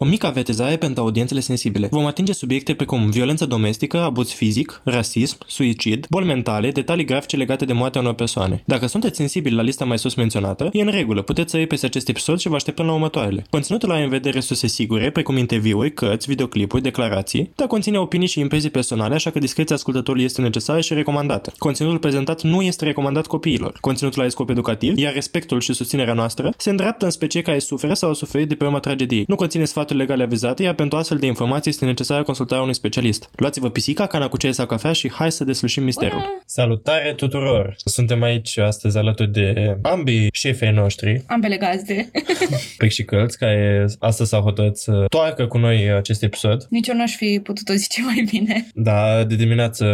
O mică avertizare pentru audiențele sensibile. Vom atinge subiecte precum violență domestică, abuz fizic, rasism, suicid, boli mentale, detalii grafice legate de moartea unor persoane. Dacă sunteți sensibili la lista mai sus menționată, e în regulă, puteți să peste acest episod și vă așteptăm la următoarele. Conținutul are în vedere surse sigure, precum interviuri, cărți, videoclipuri, declarații, dar conține opinii și impresii personale, așa că discreția ascultătorului este necesară și recomandată. Conținutul prezentat nu este recomandat copiilor. Conținutul are scop educativ, iar respectul și susținerea noastră se îndreaptă în specie care suferă sau au suferit de pe urma tragediei. Nu conține sfaturi legale avizate, iar pentru astfel de informații este necesară consultarea unui specialist. Luați-vă pisica, cana cu ceai sau cafea și hai să deslușim misterul. Salutare tuturor! Suntem aici astăzi alături de ambii șefei noștri, Ambele gazde. Pec și Călți, care astăzi s-au hotărât să toarcă cu noi acest episod. Nici eu n-aș fi putut o zice mai bine. Da, de dimineață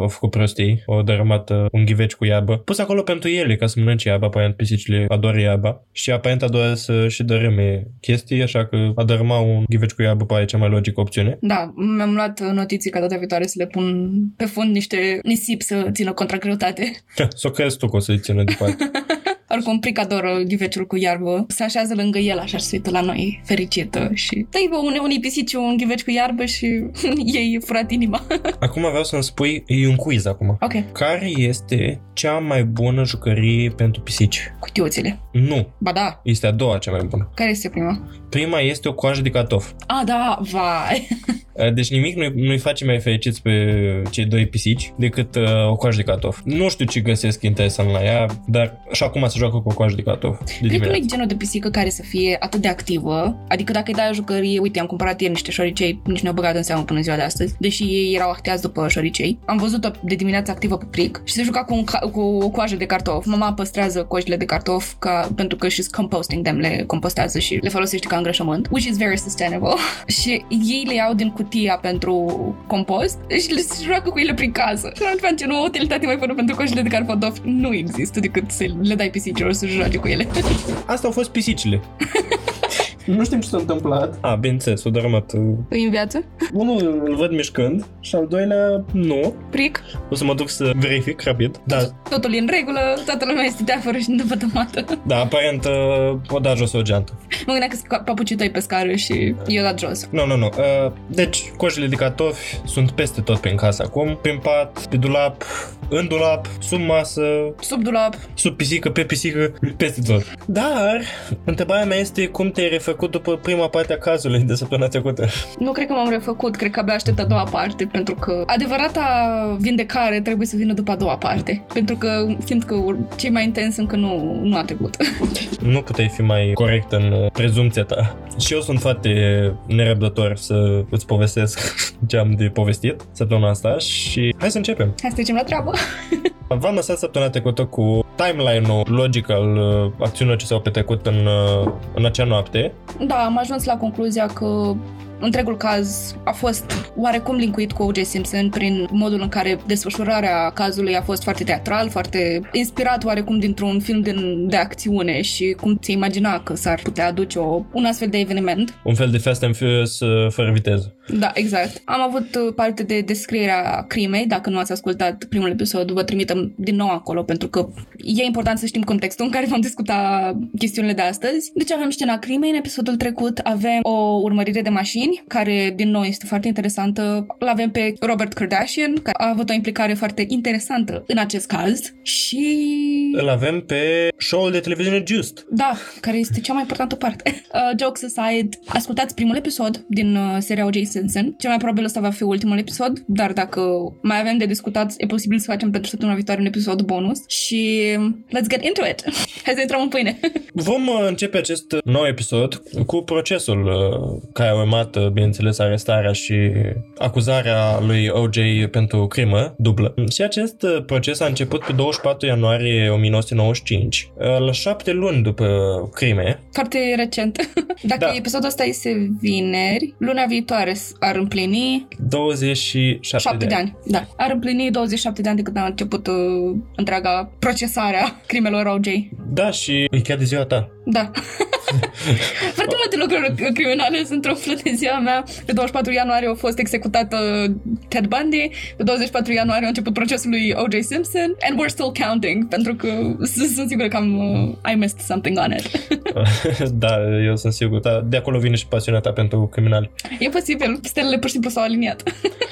au făcut prostii, au dărâmat uh, un ghiveci cu iarbă. Pus acolo pentru ele, ca să mănânce iarba, aparent pisicile adoră iarba. Și aparent adoră să și dărâme chestii, așa că a dărâma un ghiveci cu iarbă pare cea mai logică opțiune. Da, mi-am luat notiții ca data viitoare să le pun pe fund niște nisip să țină contra greutate. Să o crezi tu că o să-i țină departe. Oricum, Pric adoră ghiveciul cu iarbă. Se așează lângă el, așa și se uită la noi, fericită. Și dă-i bă, une, unii pisici un ghiveci cu iarbă și ei furat inima. Acum vreau să-mi spui, e un quiz acum. ok, Care este cea mai bună jucărie pentru pisici? cutiuțele. Nu, Ba da, este a doua cea mai bună. care este prima? Prima este o coajă de cartof. A, da, vai. Deci nimic nu-i, nu-i face mai fericiți pe cei doi pisici decât uh, o coajă de cartof. Nu știu ce găsesc interesant la ea, dar și acum se joacă cu o coajă de cartof. De Cred că nu dimineață. e genul de pisică care să fie atât de activă. Adică dacă îi dai o jucărie, uite, am cumpărat ieri niște șoricei, nici nu au băgat în seamă până în ziua de astăzi, deși ei erau actiați după șoricei. Am văzut-o de dimineață activă pe pric și se juca cu, un ca- cu o coajă de cartof. Mama păstrează coajele de cartof ca, pentru că she's composting them, le compostează și le folosește ca îngrășământ, which is very sustainable. și ei le iau din cutia pentru compost și le se joacă cu ele prin casă. Și atunci face nu o utilitate mai bună pentru coajele de cartof nu există decât să le dai pisicilor să joace cu ele. Asta au fost pisicile. nu știm ce s-a întâmplat. A, bineînțeles, s-a dărâmat. uh, Îi în viață? Unul îl văd mișcând și al doilea nu. Pric? O să mă duc să verific rapid. Da, Totul e în regulă, toată lumea este teafără și îndăpătămată. da, aparent uh, o da jos o geantă. Mă gândeam că sunt papucii tăi pe scară și eu dat jos. Nu, nu, nu. Uh, deci, cojile de cartofi sunt peste tot pe în casă acum. Prin pat, pe dulap, în dulap, sub masă, Sub dulap. sub pisică, pe pisică, peste tot. Dar, întrebarea mea este cum te-ai refăcut după prima parte a cazului de săptămâna trecută. Nu cred că m-am refăcut, cred că abia aștept a doua parte, pentru că adevărata vindecare trebuie să vină după a doua parte. Pentru că simt că cei mai intens încă nu, nu a trecut. Nu puteai fi mai corect în uh, prezumția ta. Și eu sunt foarte nerăbdător să îți povestesc ce am de povestit săptămâna asta și hai să începem. Hai să trecem la treabă. V-am lăsat săptămâna trecută cu timeline-ul logic al uh, acțiunilor ce s-au petrecut în, uh, în acea noapte. Da, am ajuns la concluzia că întregul caz a fost oarecum linkuit cu O.J. Simpson prin modul în care desfășurarea cazului a fost foarte teatral, foarte inspirat oarecum dintr-un film din, de acțiune și cum ți imagina că s-ar putea aduce o, un astfel de eveniment. Un fel de Fast and Furious uh, fără viteză. Da, exact. Am avut uh, parte de descrierea crimei. Dacă nu ați ascultat primul episod, vă trimitem din nou acolo, pentru că e important să știm contextul în care vom discuta chestiunile de astăzi. Deci avem scena crimei. În episodul trecut avem o urmărire de mașini, care din nou este foarte interesantă. Îl avem pe Robert Kardashian, care a avut o implicare foarte interesantă în acest caz. Și... Îl avem pe show-ul de televiziune Just. Da, care este cea mai importantă parte. Uh, jokes aside, ascultați primul episod din uh, seria O.J. Simpson. Cel mai probabil ăsta va fi ultimul episod, dar dacă mai avem de discutat, e posibil să facem pentru săptămâna viitoare un episod bonus. Și let's get into it! Hai să intrăm în pâine! Vom uh, începe acest nou episod cu procesul uh, care a urmat, uh, bineînțeles, arestarea și acuzarea lui OJ pentru crimă dublă. Și acest uh, proces a început pe 24 ianuarie 1995, uh, la șapte luni după crime. Foarte recent. Dacă Da. episodul ăsta este vineri, luna viitoare ar împlini 27 7 de ani. de ani. Da. Ar împlini 27 de ani de când a început uh, întreaga procesare a crimelor O.J. Da, și e chiar de ziua ta. Da. Foarte multe lucruri criminale sunt umflate în ziua mea. Pe 24 ianuarie a fost executată Ted Bundy, pe 24 ianuarie a început procesul lui O.J. Simpson and we're still counting, pentru că sunt sigură că am, uh, I missed something on it. da, eu sunt sigur. Dar de acolo vine și pasiunea ta pentru criminali. E posibil, stelele pur și simplu s-au aliniat.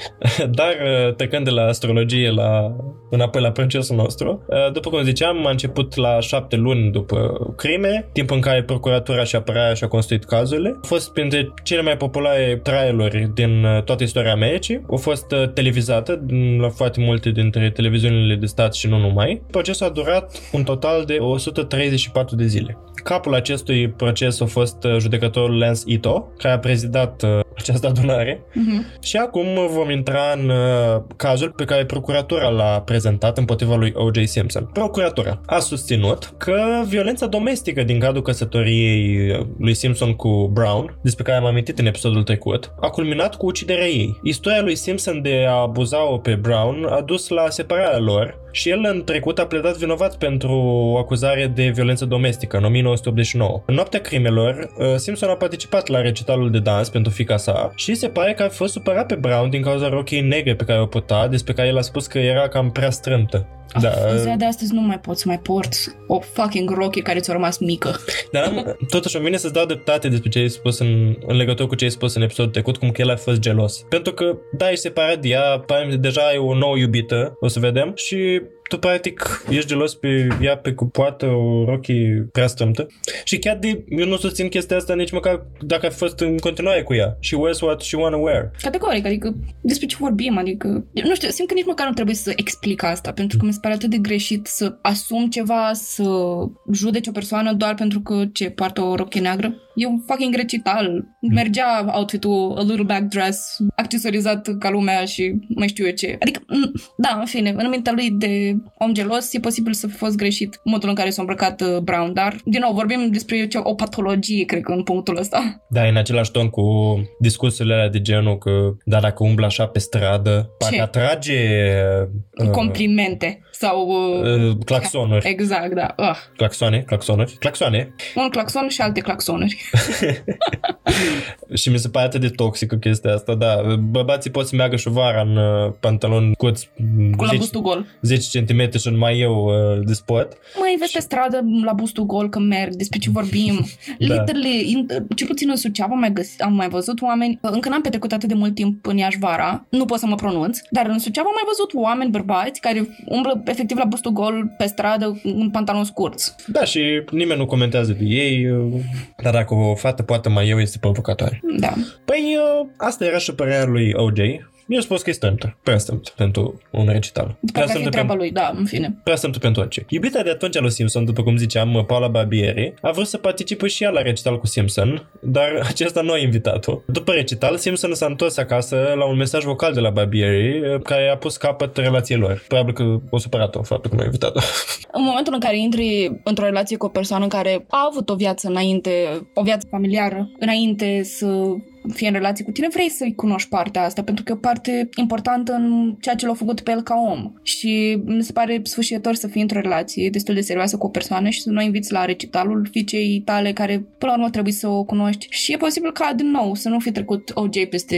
Dar uh, trecând de la astrologie la, înapoi la procesul nostru, uh, după cum ziceam, a început la șapte luni după crime, timp în care procuratura și apărarea și-a construit cazurile. A fost printre cele mai populare trialuri din uh, toată istoria Americii. A fost televizată la foarte multe dintre televiziunile de stat și nu numai. Procesul a durat un total de 134 de zile. Capul acestui proces a fost judecătorul Lance Ito, care a prezidat această adunare. Uh-huh. Și acum vom intra în uh, cazul pe care procuratura l-a prezentat împotriva lui O.J. Simpson. Procuratura a susținut că violența domestică din cadrul căsătoriei lui Simpson cu Brown, despre care am amintit în episodul trecut, a culminat cu uciderea ei. Istoria lui Simpson de a abuza-o pe Brown a dus la separarea lor și el în trecut a pledat vinovat pentru o acuzare de violență domestică în 1989. În noaptea crimelor, uh, Simpson a participat la recitalul de dans pentru fica sa și se pare că a fost supărat pe Brown din cauza rochiei negre pe care o putea, despre care el a spus că era cam prea strâmtă. Da. Ziua de astăzi nu mai pot să mai port o fucking rochie care ți-a rămas mică. Dar totuși îmi vine să-ți dau dreptate despre ce ai spus în, în legătură cu ce ai spus în episodul trecut, cum că el a fost gelos. Pentru că, da, e separat de ea, deja ai o nouă iubită, o să vedem, și tu practic ești gelos pe ea pe cu poată o rochie prea strâmtă. Și chiar de, eu nu susțin chestia asta nici măcar dacă ai fost în continuare cu ea. She wears what she wanna wear. Categoric, adică despre ce vorbim, adică nu știu, simt că nici măcar nu trebuie să explic asta, pentru că mi se pare atât de greșit să asum ceva, să judeci o persoană doar pentru că ce poartă o rochie neagră. E un fucking recital. Mergea outfit-ul a little back dress, accesorizat ca lumea și mai știu eu ce. Adică, da, în fine, în mintea lui de om gelos, e posibil să fi fost greșit modul în care s-a îmbrăcat uh, Brown, dar, din nou, vorbim despre ce, o patologie, cred că, în punctul ăsta. Da, în același ton cu discursurile alea de genul că, da, dacă umblă așa pe stradă, parcă atrage... Uh, Complimente sau... Uh, uh, claxonuri. Exact, da. Uh. Claxoane, claxonuri, claxoane. Un claxon și alte claxonuri. și mi se pare atât de toxică chestia asta, da. Bărbații pot să meargă și vara în uh, pantalon cu 10, la bustul gol. 10 cm și în mai eu uh, de sport. Mai vezi și... pe stradă la bustul gol că merg, despre ce vorbim. da. Literally, ce puțin în Suceava am mai, găsit, am mai văzut oameni, încă n-am petrecut atât de mult timp în Iași vara, nu pot să mă pronunț, dar în Suceava am mai văzut oameni bărbați care umblă efectiv la bustul gol pe stradă în pantaloni scurți. Da, și nimeni nu comentează de ei, uh, dar dacă o fată poate mai eu este provocatoare. Da. Păi, uh, asta era și părerea lui OJ. Eu spus că e strâmtă, prea strâmtă pentru un recital. Prea strâmtă treaba lui, da, în fine. Prea strâmtă pentru orice. Iubita de atunci a lui Simpson, după cum ziceam, Paula Barbieri, a vrut să participe și ea la recital cu Simpson, dar acesta nu a invitat-o. După recital, Simpson s-a întors acasă la un mesaj vocal de la Barbieri, care a pus capăt relației lor. Probabil că o supărat-o faptul că nu a invitat-o. În momentul în care intri într-o relație cu o persoană care a avut o viață înainte, o viață familiară, înainte să fie în relație cu tine, vrei să-i cunoști partea asta, pentru că e o parte importantă în ceea ce l-a făcut pe el ca om. Și mi se pare sfârșitor să fii într-o relație destul de serioasă cu o persoană și să nu o inviți la recitalul fiicei tale care până la urmă trebuie să o cunoști. Și e posibil ca, din nou, să nu fi trecut OJ peste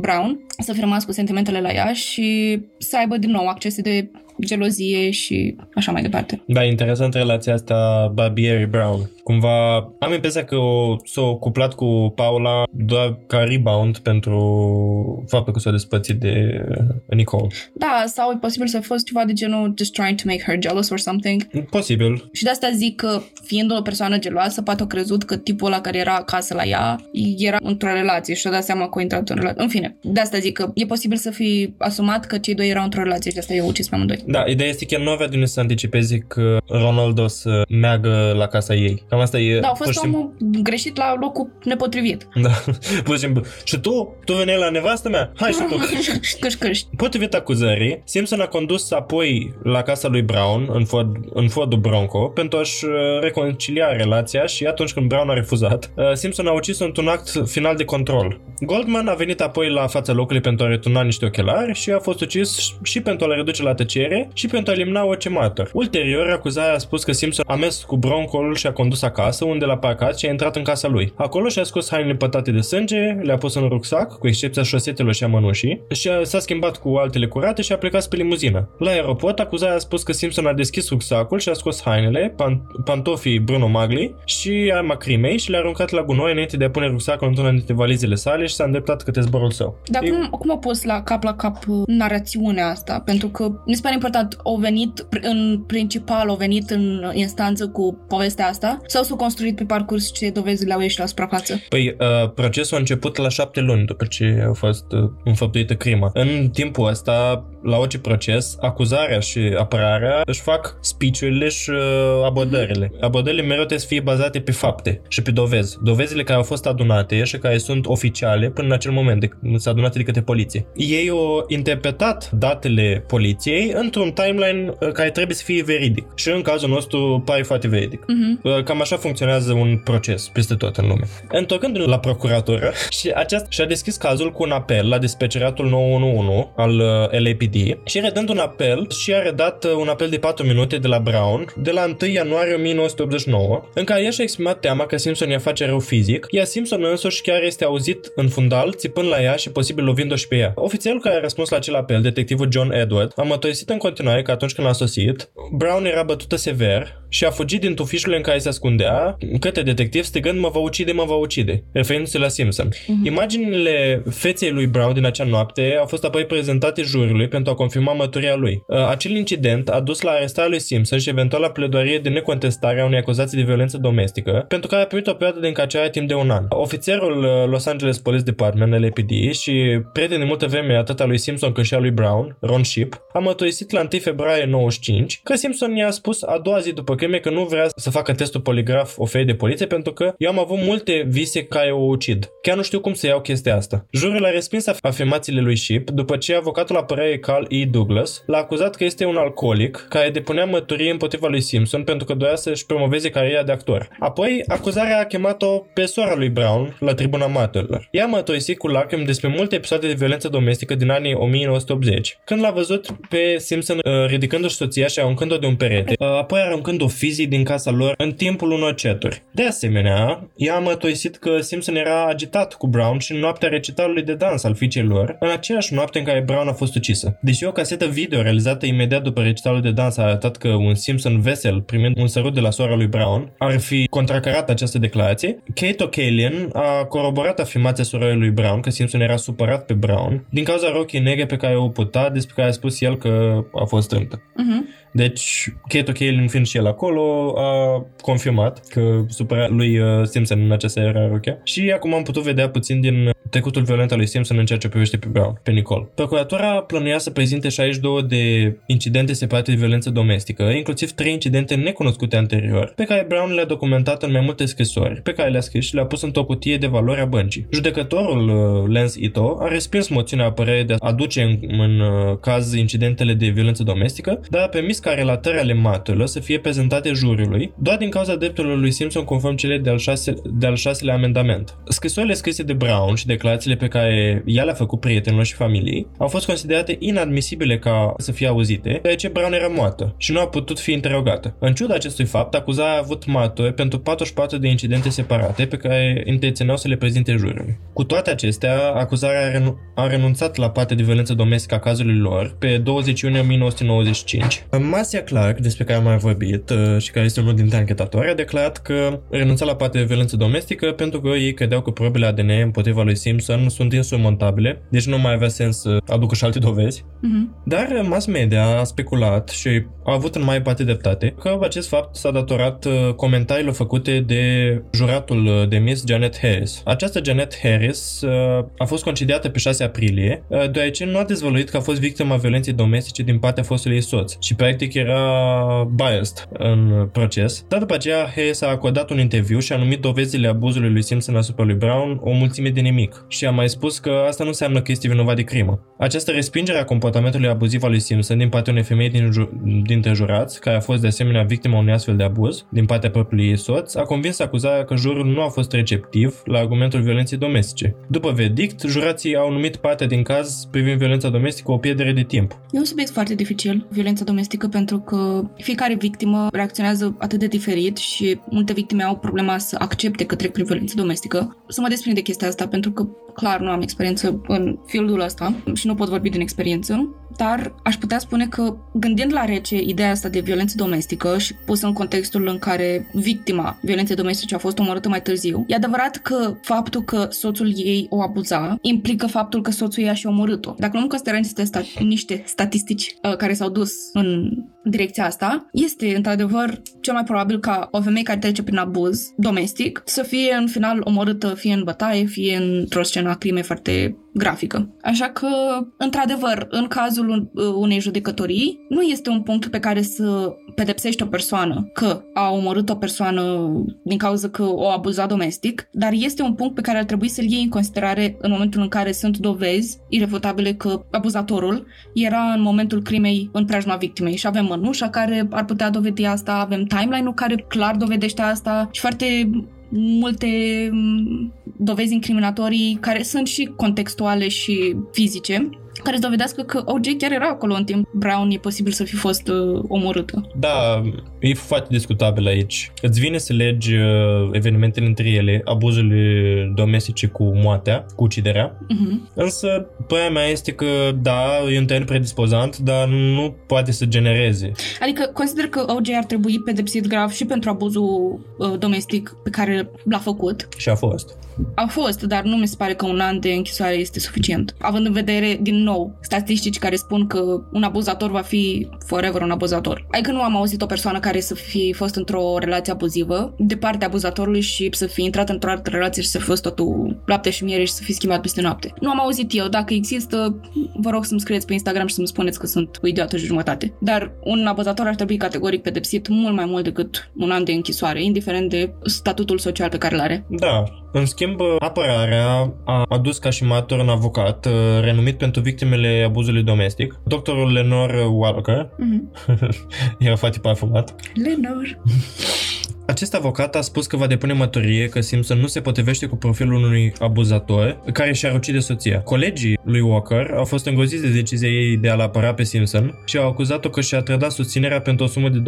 Brown, să fi rămas cu sentimentele la ea și să aibă din nou accese de gelozie și așa mai departe. Da, interesant relația asta Barbieri Brown. Cumva am impresia că o, s-a cuplat cu Paula doar ca rebound pentru faptul că s-a despățit de Nicole. Da, sau e posibil să fi fost ceva de genul just trying to make her jealous or something. Posibil. Și de asta zic că fiind o persoană geloasă, poate o crezut că tipul ăla care era acasă la ea era într-o relație și a dat seama că a intrat în relație. În fine, de asta zic că e posibil să fi asumat că cei doi erau într-o relație și de asta i-a ucis pe amândoi. Da, ideea este că el nu avea de unde să anticipeze că Ronaldo o să meargă la casa ei. Cam asta e... Da, a fost omul greșit la locul nepotrivit. Da, pur și simplu. Și tu? Tu veneai la nevastă mea? Hai și tu. Câș, câș. Potrivit acuzării, Simpson a condus apoi la casa lui Brown, în, Ford, în Fordul Bronco, pentru a-și uh, reconcilia relația și atunci când Brown a refuzat, uh, Simpson a ucis într-un act final de control. Goldman a venit apoi la fața locului pentru a returna niște ochelari și a fost ucis și pentru a le reduce la tăcere și pentru a elimina orice martor. Ulterior, acuzarea a spus că Simpson a mers cu Bronco și a condus acasă, unde l-a parcat și a intrat în casa lui. Acolo și-a scos hainele pătate de sânge, le-a pus în rucsac, cu excepția șosetelor și a mănușii, și a, s-a schimbat cu altele curate și a plecat spre limuzină. La aeroport, acuzarea a spus că Simpson a deschis rucsacul și a scos hainele, pan- pantofii Bruno Magli și arma crimei și le-a aruncat la gunoi înainte de a pune rucsacul într-una dintre valizele sale și s-a îndreptat către zborul său. Dar E- cum, cum a pus la cap la cap uh, narațiunea asta? Pentru că mi se pare important, au venit pr- în principal, au venit în instanță cu povestea asta sau s-au construit pe parcurs ce dovezi le-au ieșit la suprafață? Păi, uh, procesul a început la șapte luni după ce a fost uh, înfăptuită crima. În timpul ăsta, la orice proces, acuzarea și apărarea își fac speech-urile și uh, abordările. Abordările mereu trebuie să fie bazate pe fapte și pe dovezi. Dovezile care au fost adunate și care sunt oficiale până în acel moment, de, sunt adunate de către poliție. Ei au interpretat datele poliției într-un timeline uh, care trebuie să fie veridic. Și în cazul nostru pare foarte veridic. Mhm. Uh, Cam așa funcționează un proces peste tot în lume. Întorcându-ne la procuratură, și aceasta și-a deschis cazul cu un apel la dispeceratul 911 al uh, LAPD și redând un apel și a redat uh, un apel de 4 minute de la Brown de la 1 ianuarie 1989 în care ea și-a exprimat teama că Simpson i-a face rău fizic, iar Simpson însuși chiar este auzit în fundal țipând la ea și posibil lovind-o și pe ea. Ofițerul care a răspuns la acel apel, detectivul John Edward, a mărturisit în continuare că atunci când a sosit, Brown era bătută sever și a fugit din tufișurile în care se ascundea către detectiv strigând mă va ucide, mă va ucide, referindu-se la Simpson. Imaginile feței lui Brown din acea noapte au fost apoi prezentate juriului pentru a confirma mărturia lui. Uh, Acel incident a dus la arestarea lui Simpson și eventual la pledoarie de necontestare a unei acuzații de violență domestică, pentru care a primit o perioadă de încarcerare timp de un an. Ofițerul uh, Los Angeles Police Department, LAPD, și prieten de multă vreme atât a lui Simpson cât și a lui Brown, Ron Ship, a mărturisit la 1 februarie 95 că Simpson i-a spus a doua zi după crime că nu vrea să facă testul poligraf oferit de poliție pentru că eu am avut multe vise care o ucid. Chiar nu știu cum să iau chestia asta. Jurul a respins af- afirmațiile lui Ship după ce avocatul apărării Carl E. Douglas l-a acuzat că este un alcoolic care depunea mărturie împotriva lui Simpson pentru că dorea să-și promoveze cariera de actor. Apoi, acuzarea a chemat-o pe sora lui Brown la tribuna martorilor. Ea a mărturisit cu lacrimi despre multe episoade de violență domestică din anii 1980, când l-a văzut pe Simpson uh, ridicându-și soția și aruncând-o de un perete, uh, apoi aruncând-o fizic din casa lor în timpul unor ceturi. De asemenea, ea a mărturisit că Simpson era agitat cu Brown și în noaptea recitalului de dans al fiicei lor, în aceeași noapte în care Brown a fost ucisă. Deși o casetă video realizată imediat după recitalul de dans a arătat că un Simpson vesel primind un sărut de la sora lui Brown ar fi contracarat această declarație, Kate O'Callaghan a coroborat afirmația sorei lui Brown că Simpson era supărat pe Brown din cauza rochii negre pe care o puta, despre care a spus el că a fost strâmtă. Mhm. Deci, Kate O'Callaghan fiind și el acolo, a confirmat că supărat lui uh, Simpson în această era rochea. Și acum am putut vedea puțin din trecutul violent al lui Simpson în ceea ce privește pe Brown, pe Nicole. Procuratura plănuia să prezinte 62 de incidente separate de violență domestică, inclusiv 3 incidente necunoscute anterior, pe care Brown le-a documentat în mai multe scrisori, pe care le-a scris și le-a pus într-o cutie de valoare a băncii. Judecătorul uh, Lance Ito a respins moțiunea apărării de a aduce în, în uh, caz incidentele de violență domestică, dar a permis ca relatări ale martorilor să fie prezentate juriului, doar din cauza drepturilor lui Simpson conform cele de-al, șase, de-al șaselea amendament. Scrisorile scrise de Brown și declarațiile pe care ea le-a făcut prietenilor și familiei au fost considerate inadmisibile ca să fie auzite, deoarece Brown era moartă și nu a putut fi interogată. În ciuda acestui fapt, acuzarea a avut martori pentru 44 de incidente separate pe care intenționau să le prezinte juriului. Cu toate acestea, acuzarea a, renu- a renunțat la partea de violență domestică a cazului lor pe 20 iunie 1995. Marcia Clark, despre care am mai vorbit uh, și care este unul dintre anchetatori, a declarat că renunța la partea de violență domestică pentru că ei credeau că probele ADN împotriva lui Simpson sunt insurmontabile, deci nu mai avea sens să aducă și alte dovezi. Mhm. Dar mass media a speculat și a avut în mai parte dreptate că acest fapt s-a datorat uh, comentariilor făcute de juratul uh, de Miss Janet Harris. Această Janet Harris uh, a fost concediată pe 6 aprilie, uh, deoarece nu a dezvăluit că a fost victima violenței domestice din partea fostului ei soț și practic era biased în proces. Dar după aceea Harris a acordat un interviu și a numit dovezile abuzului lui Simpson asupra lui Brown o mulțime de nimic și a mai spus că asta nu înseamnă că este vinovat de crimă. Această respingere a comportamentului abuziv al lui Simpson din partea unei femei din ju- dintre jurați, care a fost de asemenea victima unui astfel de abuz din partea propriului ei soț, a convins acuzarea că jurul nu a fost receptiv la argumentul violenței domestice. După verdict, jurații au numit partea din caz privind violența domestică o pierdere de timp. E un subiect foarte dificil, violența domestică tragică pentru că fiecare victimă reacționează atât de diferit și multe victime au problema să accepte că trec prin violență domestică. Să mă desprind de chestia asta pentru că clar nu am experiență în fieldul ăsta și nu pot vorbi din experiență, dar aș putea spune că gândind la rece ideea asta de violență domestică și pus în contextul în care victima violenței domestice a fost omorâtă mai târziu, e adevărat că faptul că soțul ei o abuza implică faptul că soțul ei a și omorât-o. Dacă nu considerăm niște, sta- niște statistici uh, care s-au dus în um, direcția asta, este într-adevăr cel mai probabil ca o femeie care trece prin abuz domestic să fie în final omorâtă fie în bătaie, fie într-o scenă a crimei foarte grafică. Așa că, într-adevăr, în cazul unei judecătorii, nu este un punct pe care să pedepsești o persoană că a omorât o persoană din cauza că o abuza domestic, dar este un punct pe care ar trebui să-l iei în considerare în momentul în care sunt dovezi irefutabile că abuzatorul era în momentul crimei în preajma victimei și avem mănușa care ar putea dovedi asta, avem timeline-ul care clar dovedește asta și foarte multe mm, dovezi incriminatorii care sunt și contextuale și fizice care să dovedească că OJ chiar era acolo în timp Brown e posibil să fi fost uh, omorâtă. Da, e foarte discutabil aici. Îți vine să legi uh, evenimentele între ele, abuzurile domestice cu moartea, cu uciderea, uh-huh. însă părerea mea este că da, e un teren predispozant, dar nu poate să genereze. Adică consider că OJ ar trebui pedepsit grav și pentru abuzul uh, domestic pe care l-a făcut. Și a fost. A fost, dar nu mi se pare că un an de închisoare este suficient. Având în vedere, din nou, statistici care spun că un abuzator va fi forever un abuzator. Adică nu am auzit o persoană care să fi fost într-o relație abuzivă de partea abuzatorului și să fi intrat într-o altă relație și să fi fost totul lapte și miere și să fi schimbat peste noapte. Nu am auzit eu. Dacă există, vă rog să-mi scrieți pe Instagram și să-mi spuneți că sunt o idiotă și jumătate. Dar un abuzator ar trebui categoric pedepsit mult mai mult decât un an de închisoare, indiferent de statutul social pe care îl are. Da, în schimb, apărarea a adus ca și martor un avocat uh, renumit pentru victimele abuzului domestic, doctorul Lenore Walker. Mm-hmm. Era foarte parfumat. Lenore. Acest avocat a spus că va depune mătorie că Simpson nu se potrivește cu profilul unui abuzator care și-ar ucide soția. Colegii lui Walker au fost îngroziți de decizia ei de a-l apăra pe Simpson și au acuzat-o că și-a trădat susținerea pentru o sumă de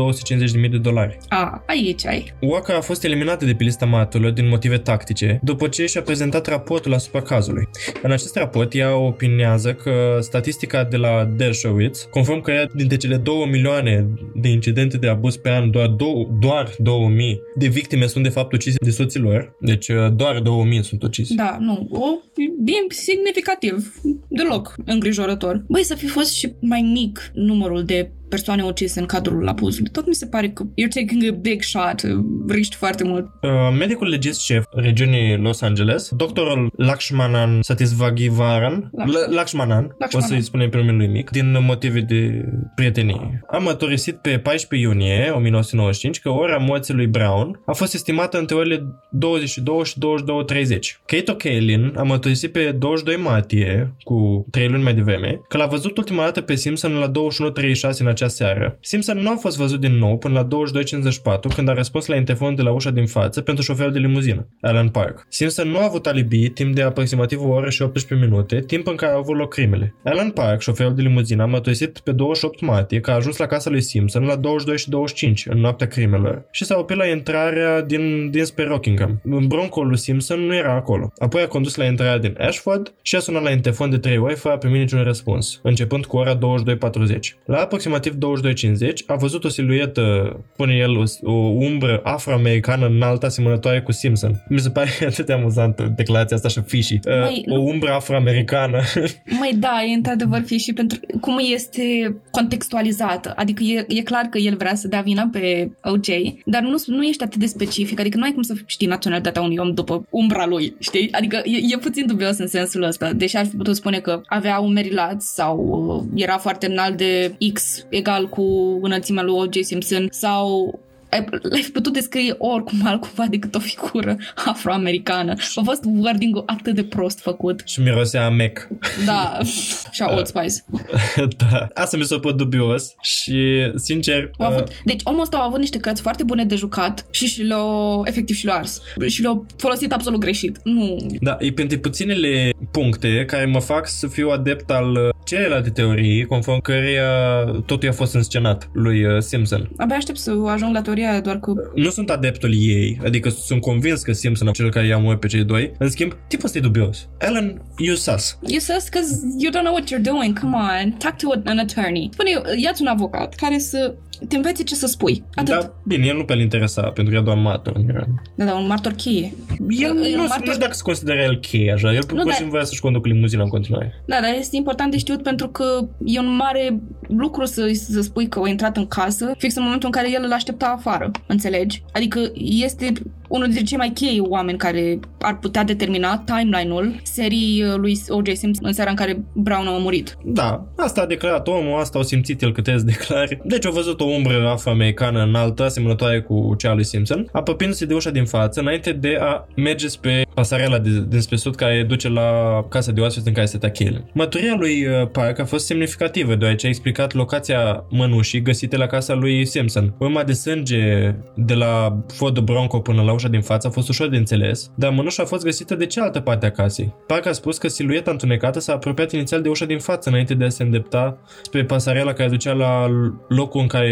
250.000 de dolari. A, aici ai. Walker a fost eliminată de pe lista martorilor din motive tactice după ce și-a prezentat raportul asupra cazului. În acest raport ea opinează că statistica de la Dershowitz, conform că dintre cele 2 milioane de incidente de abuz pe an, doar, dou- doar 2000 2000 de victime sunt de fapt ucise de soții lor, deci uh, doar 2000 sunt ucise. Da, nu, o, bine semnificativ, deloc îngrijorător. Băi, să fi fost și mai mic numărul de persoane ucise în cadrul abuzului. Tot mi se pare că you're taking a big shot, riști foarte mult. Uh, medicul legist șef regiunii Los Angeles, doctorul Lakshmanan Satisvagivaran, Lakshmanan, Lakshmanan, o să-i spunem pe numele lui mic, din motive de prietenie. A mătorisit pe 14 iunie 1995 că ora morții lui Brown a fost estimată între orele 22 și 22.30. Kate O'Kaylin a mătorisit pe 22 martie, cu 3 luni mai devreme, că l-a văzut ultima dată pe Simpson la 21.36 în acea seară. Simpson nu a fost văzut din nou până la 22.54 când a răspuns la interfon de la ușa din față pentru șoferul de limuzină, Alan Park. Simpson nu a avut alibi timp de aproximativ o oră și 18 minute, timp în care au avut loc crimele. Alan Park, șoferul de limuzină, a mătoisit pe 28 martie că a ajuns la casa lui Simpson la 22 și 25 în noaptea crimelor și s-a oprit la intrarea din, dinspre Rockingham. Bronco lui Simpson nu era acolo. Apoi a condus la intrarea din Ashford și a sunat la interfon de 3 ori fără a primi niciun răspuns, începând cu ora 22.40. La aproximativ 22.50 a văzut o siluetă, pune el, o, o umbră afroamericană înaltă asemănătoare cu Simpson. Mi se pare atât de amuzantă declarația asta și fishy. Uh, o umbră afroamericană. Mai da, e într-adevăr fishy pentru cum este contextualizată. Adică e, e clar că el vrea să dea vina pe OJ, dar nu, nu ești atât de specific. Adică nu ai cum să știi naționalitatea unui om după umbra lui, știi? Adică e, e puțin dubios în sensul ăsta. Deși ar fi putut spune că avea un merilat sau uh, era foarte înalt de X egal cu înălțimea lui O.J. Simpson sau l-ai fi putut descrie oricum altcumva decât o figură afroamericană. A fost wording atât de prost făcut. Și mirosea mec. Da, și a Old Spice. da, asta mi s-a părut dubios și, sincer... Uh... Avut, deci omul ăsta a avut niște cărți foarte bune de jucat și și le-au, efectiv, și le-au ars. Și le-au folosit absolut greșit. Nu... Da, e pentru puținele puncte care mă fac să fiu adept al celelalte teorii, conform căreia totul a fost înscenat lui uh, Simpson. Abia aștept să ajung la teoria doar că... Nu sunt adeptul ei, adică sunt convins că Simpson a cel care i-a murit pe cei doi. În schimb, tipul ăsta e dubios. Alan, you sus. You sus because you don't know what you're doing. Come on, talk to an attorney. Spune, ia-ți un avocat care să te înveți ce să spui. Atât. Da, bine, el nu pe-l interesa, pentru că e doar martor. Da, da, un martor cheie. El nu, un nu martor- știu dacă se consideră el cheie așa, el pur dar- și simplu vrea să-și conducă limuzina în continuare. Da, dar este important de știut pentru că e un mare lucru să, să spui că a intrat în casă fix în momentul în care el îl aștepta afară, înțelegi? Adică este unul dintre cei mai chei oameni care ar putea determina timeline-ul serii uh, lui O.J. Simpson în seara în care Brown a murit. Da, asta a declarat omul, asta au simțit el câte declare. Deci a văzut o umbră afroamericană înaltă, asemănătoare cu cea a lui Simpson, apropiindu-se de ușa din față, înainte de a merge spre pasarela de, dinspre sud care duce la casa de oaspeți în care se Kellen. Măturia lui uh, Park a fost semnificativă, deoarece a explicat locația mănușii găsite la casa lui Simpson. Urma de sânge de la Ford Bronco până la ușa din față a fost ușor de înțeles, dar mănușa a fost găsită de cealaltă parte a casei. Park a spus că silueta întunecată s-a apropiat inițial de ușa din față înainte de a se îndrepta spre pasarela care ducea la locul în care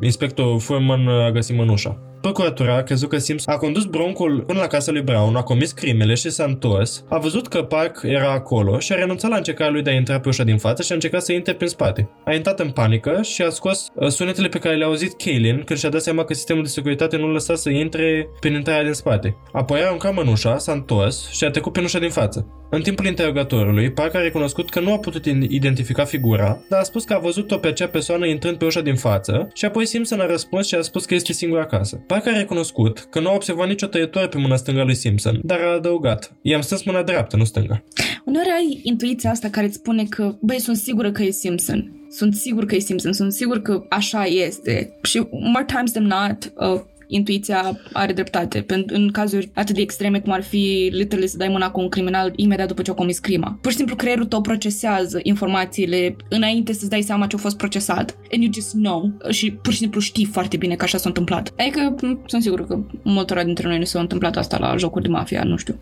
inspectorul Furman a găsit mănușa. Procuratura a crezut că Sims a condus broncul până la casa lui Brown, a comis crimele și s-a întors, a văzut că Park era acolo și a renunțat la încercarea lui de a intra pe ușa din față și a încercat să intre prin spate. A intrat în panică și a scos uh, sunetele pe care le-a auzit Kaylin când și-a dat seama că sistemul de securitate nu lăsa să intre prin intrarea din spate. Apoi a aruncat mănușa, s-a întors și a trecut prin ușa din față. În timpul interrogatorului, Park a recunoscut că nu a putut identifica figura, dar a spus că a văzut-o pe acea persoană intrând pe ușa din față și apoi Simpson a răspuns și a spus că este singur acasă. Park a recunoscut că nu a observat nicio tăietură pe mâna stângă a lui Simpson, dar a adăugat. I-am strâns mâna dreaptă, nu stânga. Uneori ai intuiția asta care îți spune că, băi, sunt sigură că e Simpson. Sunt sigur că e Simpson, sunt sigur că așa este. Și more times than not, uh, intuiția are dreptate. Pentru în cazuri atât de extreme cum ar fi literally să dai mâna cu un criminal imediat după ce a comis crima. Pur și simplu creierul tău procesează informațiile înainte să-ți dai seama ce a fost procesat. And you just know. Și pur și simplu știi foarte bine că așa s-a întâmplat. Adică m, sunt sigur că multora dintre noi ne s-a întâmplat asta la jocuri de mafia, nu știu.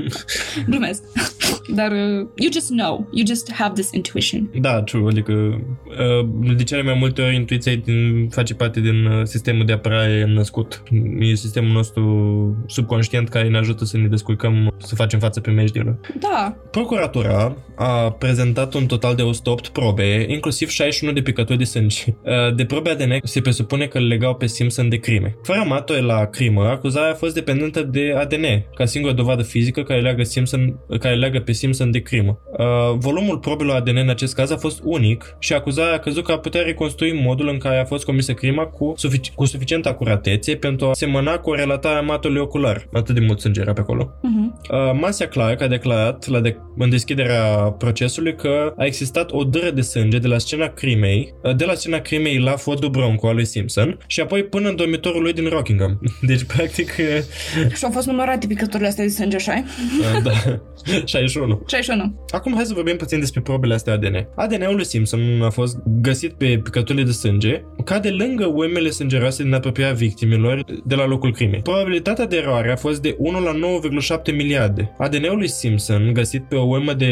Glumesc. Dar uh, you just know. You just have this intuition. Da, true, adică uh, de cele mai multe ori intuiția din, face parte din uh, sistemul de apărare născut. E sistemul nostru subconștient care ne ajută să ne descurcăm, să facem față primejdilor. Da. Procuratura a prezentat un total de 108 probe, inclusiv 61 de picături de sânge. Uh, De probe ADN se presupune că îl legau pe Simpson de crime. Fără matore la crimă, acuzarea a fost dependentă de ADN, ca singură dovadă fizică care leagă, Simpson, care leagă pe Simpson de crimă. Uh, volumul probelor ADN în acest caz a fost unic și acuzarea a crezut că a putea reconstrui modul în care a fost comisă crima cu, sufic- cu suficientă acuratețe pentru a semăna cu relatarea matorului ocular. Atât de mult sânge era pe acolo. Uh-huh. Uh, Marcia Clark a declarat la de- în deschiderea procesului că a existat o dâră de sânge de la scena crimei, uh, de la scena crimei la Fordul Bronco al lui Simpson și apoi până în dormitorul lui din Rockingham. Deci, practic, uh, Și au fost numărate picăturile astea de sânge, așa uh, da, 61. 61. Acum hai să vorbim puțin despre probele astea ADN. ADN-ul lui Simpson a fost găsit pe picăturile de sânge ca de lângă urmele sângeroase din apropierea victimelor de la locul crimei. Probabilitatea de eroare a fost de 1 la 9,7 miliarde. ADN-ul lui Simpson, găsit pe o urmă de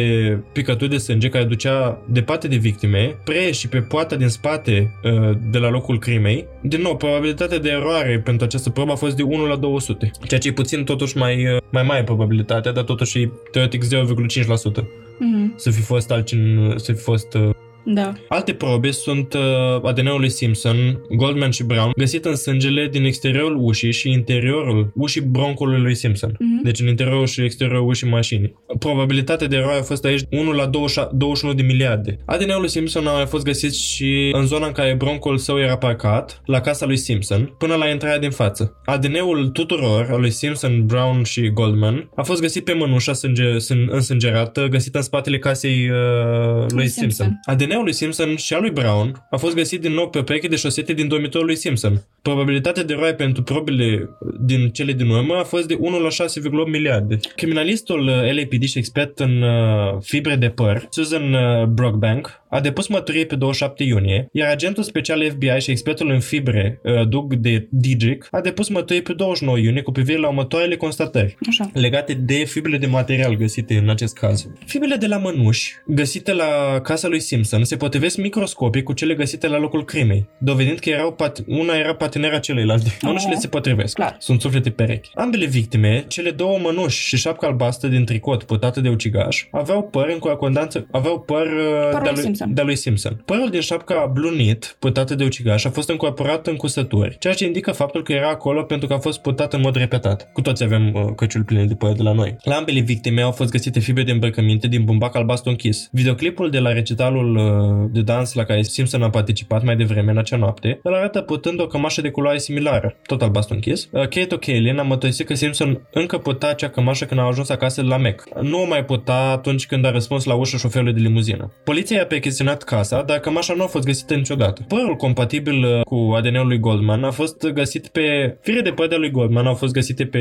picături de sânge care ducea departe de victime, pre și pe poarta din spate uh, de la locul crimei, din nou, probabilitatea de eroare pentru această probă a fost de 1 la 200, ceea ce e puțin totuși mai, uh, mai mare probabilitatea, dar totuși e teoretic 0,5% Mhm. să fi fost altcin, să fi fost uh, Da. Alte probe sunt uh, ADN-ul lui Simpson, Goldman și Brown, găsit în sângele din exteriorul ușii și interiorul ușii broncului lui Simpson. Mhm. Deci în interiorul și exteriorul ușii mașinii. Probabilitatea de eroare a fost aici 1 la 20 21 de miliarde. ADN-ul lui Simpson a mai fost găsit și în zona în care broncul său era parcat, la casa lui Simpson, până la intrarea din față. ADN-ul tuturor, al lui Simpson, Brown și Goldman, a fost găsit pe mânușa sânge, sân, însângerată, găsită în spatele casei uh, lui Lui Simpson. Simpson. ADN-ul ADN-ul lui Simpson și al lui Brown a fost găsit din nou pe o pereche de șosete din dormitorul lui Simpson. Probabilitatea de eroare pentru probele din cele din urmă a fost de 1 la 6,8 miliarde. Criminalistul uh, LAPD și expert în uh, fibre de păr, Susan uh, Brockbank, a depus mărturie pe 27 iunie, iar agentul special FBI și expertul în fibre, uh, Doug de Digic, a depus mărturie pe 29 iunie cu privire la următoarele constatări Așa. legate de fibrele de material găsite în acest caz. Fibrele de la mănuși găsite la casa lui Simpson se potrivesc microscopic cu cele găsite la locul crimei, dovedind că erau pat- una era partenera celeilalte. Mănușile se potrivesc. Clar. Sunt suflete perechi. Ambele victime, cele două mănuși și șapca albastră din tricot purtată de ucigaș, aveau păr în corespundență, aveau păr uh, Părul de-a lui Simpson. de-a lui Simpson. Părul din șapca blue knit, purtată de ucigaș, a fost încorporat în cusături, ceea ce indică faptul că era acolo pentru că a fost purtat în mod repetat. Cu toți avem uh, căciuli pline de păr de la noi. La ambele victime au fost găsite fibre de îmbrăcăminte din bumbac albastru închis. Videoclipul de la recitalul uh, de dans la care Simpson a participat mai devreme în acea noapte îl arată purtând o cămașă de culoare similară, tot albastru închis. Uh, Kate O'Kellin a mărturisit că Simpson încă purta acea cămașă când a ajuns acasă la Mac. Nu o mai purta atunci când a răspuns la ușa șoferului de limuzină. Poliția i-a percheziționat casa, dar cămașa nu a fost găsită niciodată. Părul compatibil uh, cu ADN-ul lui Goldman a fost găsit pe... Fire de păr de lui Goldman au fost găsite pe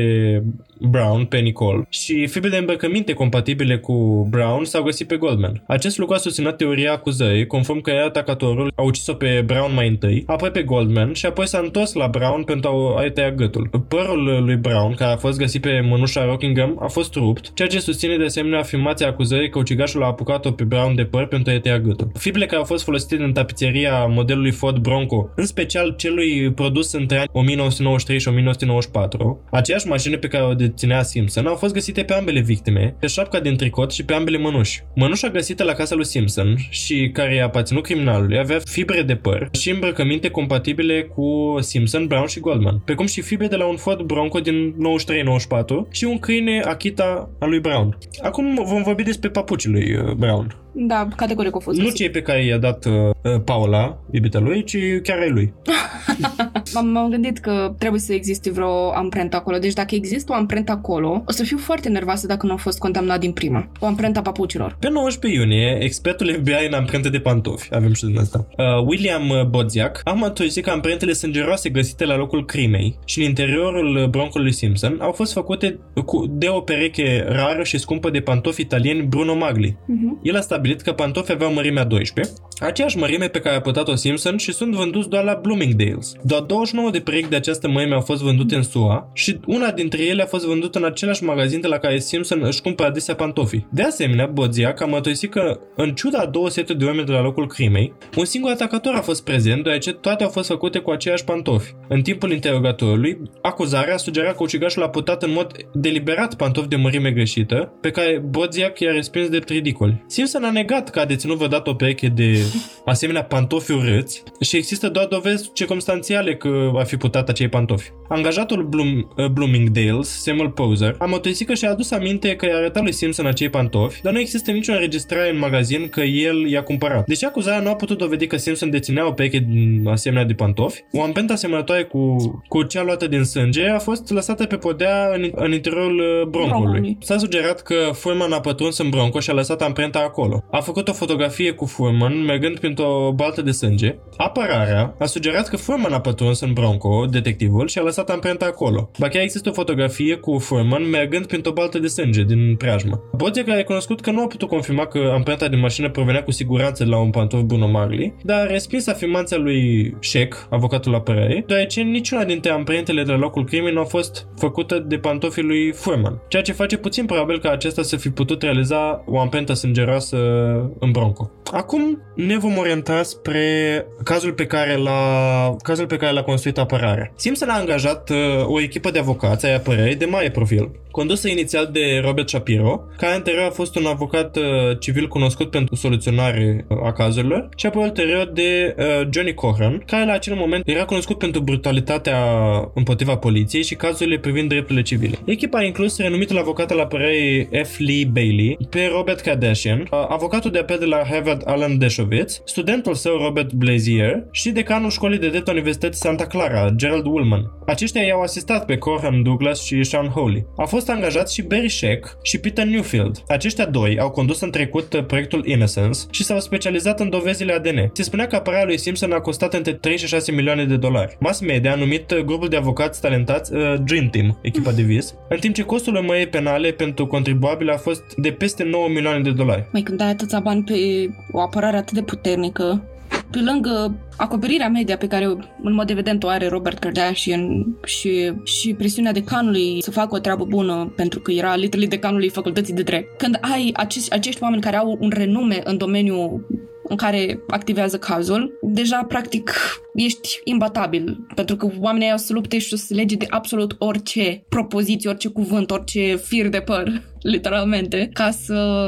Brown, pe Nicole și fibre de îmbrăcăminte compatibile cu Brown s-au găsit pe Goldman. Acest lucru a susținut teoria acuzării, conform că atacatorul a ucis-o pe Brown mai întâi, apoi pe Goldman și apoi s-a întors la Brown pentru a-i tăia gâtul. Părul lui Brown, care a fost găsit pe mănușa Rockingham, a fost rupt, ceea ce susține de asemenea afirmația acuzării că ucigașul a apucat-o pe Brown de păr pentru a-i tăia gâtul. Fibrele care au fost folosite în tapiseria modelului Ford Bronco, în special celui produs între anii 1993 și 1994, aceeași mașină pe care o deținea Simpson, au fost găsite pe ambele victime, pe șapca din tricot și pe ambele mănuși. Mănușa găsită la casa lui Simpson și care i-a aparținut criminalului avea fibre de păr și îmbrăcăminte compatibile cu Simpson, Brown și Goldman, precum și fibre de la un Ford Bronco din 93-94 și un câine Akita al lui Brown. Acum vom vorbi despre papucii lui uh, Brown. Da, categoric au fost Nu găsite. cei pe care i-a dat uh, uh, Paula, iubita lui, ci chiar ai lui. M-am, m-am gândit că trebuie să existe vreo amprentă acolo. Deci dacă există o amprentă acolo, o să fiu foarte nervoasă dacă nu a fost condamnat din prima. O amprentă a papucilor. Pe 19 iunie, expertul FBI în amprente de pantofi, avem și din asta, uh, William uh, Bodziak, a mărturisit că amprentele sângeroase găsite la locul crimei și în interiorul uh, broncului Simpson au fost făcute cu, de o pereche rară și scumpă de pantofi italieni Bruno Magli. Uh-huh. El a stabilit că pantofii aveau mărimea 12, aceeași mărime pe care a purtat-o Simpson și sunt vânduți doar la Bloomingdale's. Doar 29 de perechi de această mărime au fost vândute în SUA și una dintre ele a fost vândută în același magazin de la care Simpson își cumpără adesea pantofii. De asemenea, Bodziac a mărturisit că, în ciuda a două seturi de oameni de la locul crimei, un singur atacator a fost prezent, deoarece toate au fost făcute cu aceiași pantofi. În timpul interogatorului, acuzarea a sugerat că ucigașul a purtat în mod deliberat pantofi de mărime greșită, pe care Bodziac i-a respins de ridicoli. Simpson a negat că a deținut vreodată o pereche de asemenea pantofi urâți și există doar dovezi circumstanțiale că a fi purtat acei pantofi. Angajatul Bloom, uh, Bloomingdale's, Samuel Poser, a mărturisit că și-a adus aminte că i-a arătat lui Simpson acei pantofi, dar nu există nicio înregistrare în magazin că el i-a cumpărat. Deși acuzarea nu a putut dovedi că Simpson deținea o pereche din asemenea de pantofi, o amprentă asemănătoare cu, cu cea luată din sânge a fost lăsată pe podea în, în interiorul uh, broncului. Broncului. S-a sugerat că Furman a pătruns în bronco și a lăsat amprenta acolo. A făcut o fotografie cu Furman mergând printr-o baltă de sânge. Apărarea a sugerat că Furman a pătruns în bronco, detectivul, și a lăsat amprenta acolo. Ba chiar există o fotografie cu Furman mergând printr-o baltă de sânge din preajmă. Bodziec a recunoscut că nu a putut confirma că amprenta din mașină provenea cu siguranță de la un pantof Bruno Marley, dar a respins afirmația lui Sheck, avocatul apărării, deoarece niciuna dintre amprentele de la locul crimei nu a fost făcută de pantofii lui Furman, ceea ce face puțin probabil ca acesta să fi putut realiza o amprentă sângeroasă în bronco. Acum ne vom orienta spre cazul pe care l-a, cazul pe care l-a construit apărarea. Simpson a angajat uh, o echipă de avocați ai apărării de mare profil, condusă inițial de Robert Shapiro, care anterior a fost un avocat uh, civil cunoscut pentru soluționare uh, a cazurilor, și apoi ulterior de uh, Johnny Cochran, care la acel moment era cunoscut pentru brutalitatea împotriva poliției și cazurile privind drepturile civile. Echipa a inclus renumitul avocat al apărării F. Lee Bailey, pe Robert Kardashian, uh, avocatul de apel de la Harvard Richard Allen Deschovitz, studentul său Robert Blazier și decanul școlii de drept Universității Santa Clara, Gerald Woolman. Aceștia i-au asistat pe Corham Douglas și Sean Hawley. A fost angajat și Barry Sheck și Peter Newfield. Aceștia doi au condus în trecut uh, proiectul Innocence și s-au specializat în dovezile ADN. Se spunea că apărarea lui Simpson a costat între 3 și 6 milioane de dolari. Mass media a numit uh, grupul de avocați talentați uh, Dream Team, echipa de vis, în timp ce costul urmării penale pentru contribuabil a fost de peste 9 milioane de dolari. Mai când ai atâția bani pe o apărare atât de puternică, pe lângă acoperirea media pe care în mod evident o are Robert Kardashian și, și presiunea decanului să facă o treabă bună pentru că era literally decanului facultății de drept. Când ai acești, acești oameni care au un renume în domeniul în care activează cazul, deja practic ești imbatabil, pentru că oamenii au să lupte și să lege de absolut orice propoziție, orice cuvânt, orice fir de păr, literalmente, ca să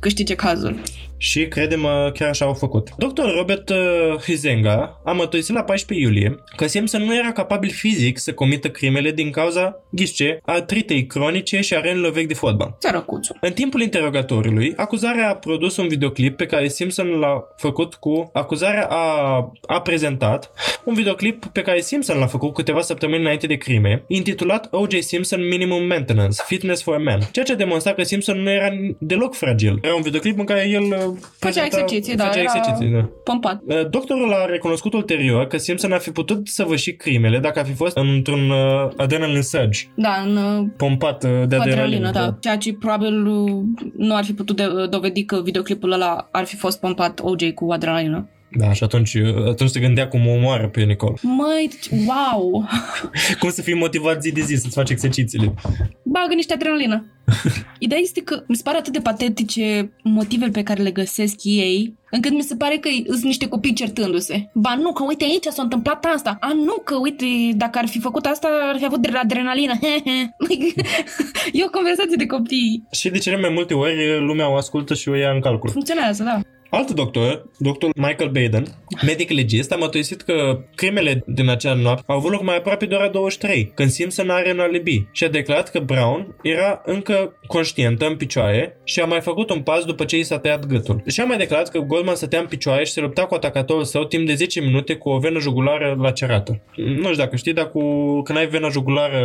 câștige cazul. Și, credem, chiar așa au făcut. Dr. Robert uh, Hizenga a mătuisit la 14 iulie că Simpson nu era capabil fizic să comită crimele din cauza, ghișce, artritei cronice și a renilor vechi de fotbal. Țărăcuțul. În timpul interrogatoriului, acuzarea a produs un videoclip pe care Simpson l-a făcut cu... Acuzarea a, a prezentat un videoclip pe care Simpson l-a făcut câteva săptămâni înainte de crime, intitulat O.J. Simpson Minimum Maintenance, Fitness for a Man, ceea ce demonstra că Simpson nu era deloc fragil. Era un videoclip în care el uh, Făcea exerciții, da, făcea era exerciții, da. pompat. Uh, Doctorul a recunoscut ulterior că Simpson ar fi putut săvârși crimele dacă ar fi fost într-un uh, adrenaline surge, Da, în uh, pompat uh, de cu adrenalină. adrenalină, da. Ceea ce probabil uh, nu ar fi putut de- dovedi că videoclipul ăla ar fi fost pompat OJ cu adrenalină. Da, și atunci, uh, atunci se gândea cum o omoară pe Nicole. Măi, deci, wow! Cum să fii motivat zi de zi să-ți faci exercițiile. Bagă niște adrenalină. Ideea este că mi se pare atât de patetice motivele pe care le găsesc ei, încât mi se pare că sunt niște copii certându-se. Ba nu, că uite aici s-a întâmplat asta. A nu, că uite, dacă ar fi făcut asta, ar fi avut adrenalină. e o conversație de copii. Și de cele mai multe ori lumea o ascultă și o ia în calcul. Funcționează, da. Alt doctor, doctor Michael Baden, medic legist, a mătuisit că crimele din acea noapte au avut loc mai aproape de ora 23, când Simpson are un alibi și a declarat că Brown era încă conștientă în picioare și a mai făcut un pas după ce i s-a tăiat gâtul. Și a mai declarat că Goldman stătea în picioare și se lupta cu atacatorul său timp de 10 minute cu o venă jugulară lacerată. Nu știu dacă știi, dar cu... când ai vena jugulară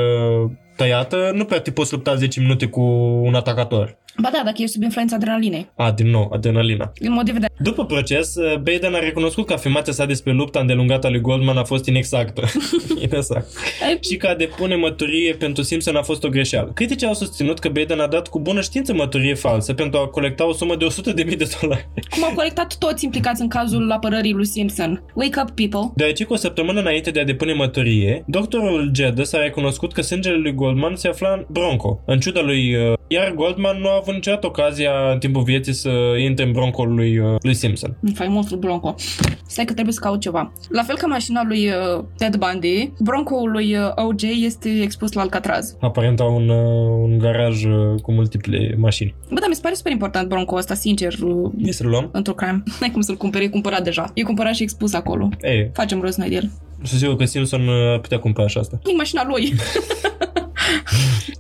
tăiată, nu prea te poți lupta 10 minute cu un atacator. Ba da, dacă ești sub influența adrenalinei. A, din nou, adrenalina. În mod evident. După proces, uh, Baden a recunoscut că afirmația sa despre lupta îndelungată a lui Goldman a fost inexactă. inexact. Ai- Și că a depune măturie pentru Simpson a fost o greșeală. Criticii au susținut că Baden a dat cu bună știință măturie falsă pentru a colecta o sumă de 100.000 de dolari. Cum au colectat toți implicați în cazul apărării lui Simpson. Wake up, people. Deoarece cu o săptămână înainte de a depune măturie, doctorul Geddes a recunoscut că sângele lui Goldman se afla în bronco, în ciuda lui... uh, Iar Goldman nu a avut niciodată ocazia în timpul vieții să intre în broncoul lui, uh, lui Simpson. Faimosul Bronco. Stai că trebuie să caut ceva. La fel ca mașina lui uh, Ted Bundy, Bronco-ul lui uh, OJ este expus la Alcatraz. Aparent au un, uh, un garaj uh, cu multiple mașini. Bă, dar mi se pare super important Bronco ăsta, sincer, uh, E să-l luăm? într-o crime. N-ai cum să-l cumperi, e cumpărat deja. E cumpărat și expus acolo. Ei, Facem rost noi de el. sunt sigur că Simpson uh, ar putea cumpăra și asta. E mașina lui.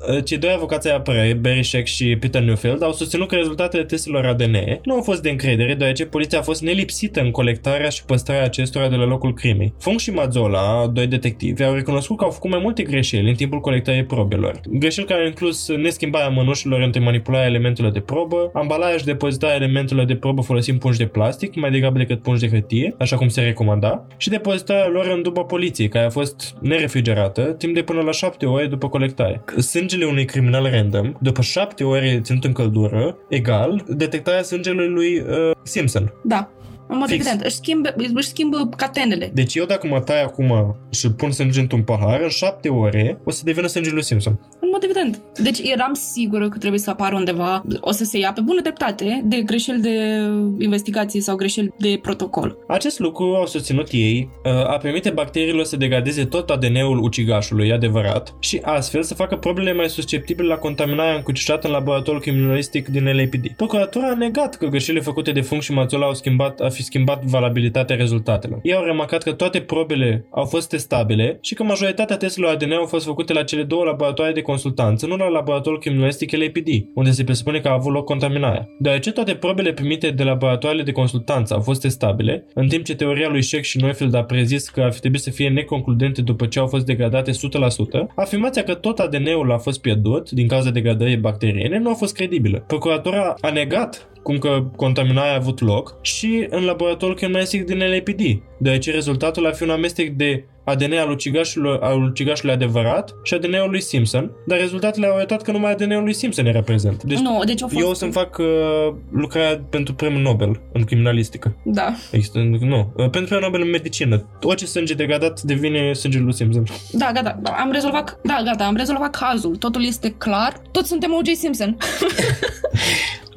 Uh, Cei doi avocați ai apărării, Barry Sheck și Peter Newfield, au susținut că rezultatele testelor ADN nu au fost de încredere, deoarece poliția a fost nelipsită în colectarea și păstrarea acestora de la locul crimei. Funk și Mazzola, doi detectivi, au recunoscut că au făcut mai multe greșeli în timpul colectării probelor. Greșeli care au inclus neschimbarea mănușilor între manipularea elementelor de probă, ambalarea și depozitarea elementelor de probă folosind pungi de plastic, mai degrabă decât pungi de hârtie, așa cum se recomanda, și depozitarea lor în duba poliției, care a fost nerefrigerată timp de până la 7 ore după colectare. Sângele unui criminal random, după 7 ore ținut în căldură, egal detectarea sângelui lui uh, Simpson. da. În mod Fix. evident, își schimbă, își schimbă catenele. Deci eu dacă mă tai acum și pun sânge într-un pahar, în 7 ore o să devină sângele lui Simpson. În mod evident. Deci eram sigură că trebuie să apară undeva, o să se ia pe bună dreptate, de greșeli de investigație sau greșeli de protocol. Acest lucru, au susținut ei, uh, a permite bacteriilor să degradeze tot ADN-ul ucigașului, adevărat, și astfel să facă probele mai susceptibile la contaminarea încucișată în laboratorul criminalistic din LAPD. Procuratura a negat că greșelile făcute de Funk și Mazzola au schimbat, a fi schimbat valabilitatea rezultatelor. Ei au remarcat că toate probele au fost testabile și că majoritatea testelor ADN au fost făcute la cele două laboratoare de consultare consultanță, nu la laboratorul criminalistic LAPD, unde se presupune că a avut loc contaminarea. Deoarece toate probele primite de laboratoarele de consultanță au fost testabile, în timp ce teoria lui Sheck și Neufeld a prezis că ar fi trebuit să fie neconcludente după ce au fost degradate 100%, afirmația că tot ADN-ul a fost pierdut din cauza degradării bacteriene nu a fost credibilă. Procuratura a negat cum că contaminarea a avut loc și în laboratorul criminalistic din LAPD, deoarece rezultatul ar fi un amestec de ADN al ucigașului, al ucigașului adevărat și ADN-ul lui Simpson, dar rezultatele au arătat că numai ADN-ul lui Simpson era prezent. Deci, nu, deci au fost... eu o să-mi fac uh, lucrarea pentru premiul Nobel în criminalistică. Da. Există, nu. Uh, pentru premiul Nobel în medicină. Orice sânge degradat devine sângele lui Simpson. Da, gata. Am rezolvat, da, gata, am rezolvat cazul. Totul este clar. Toți suntem O.J. Simpson.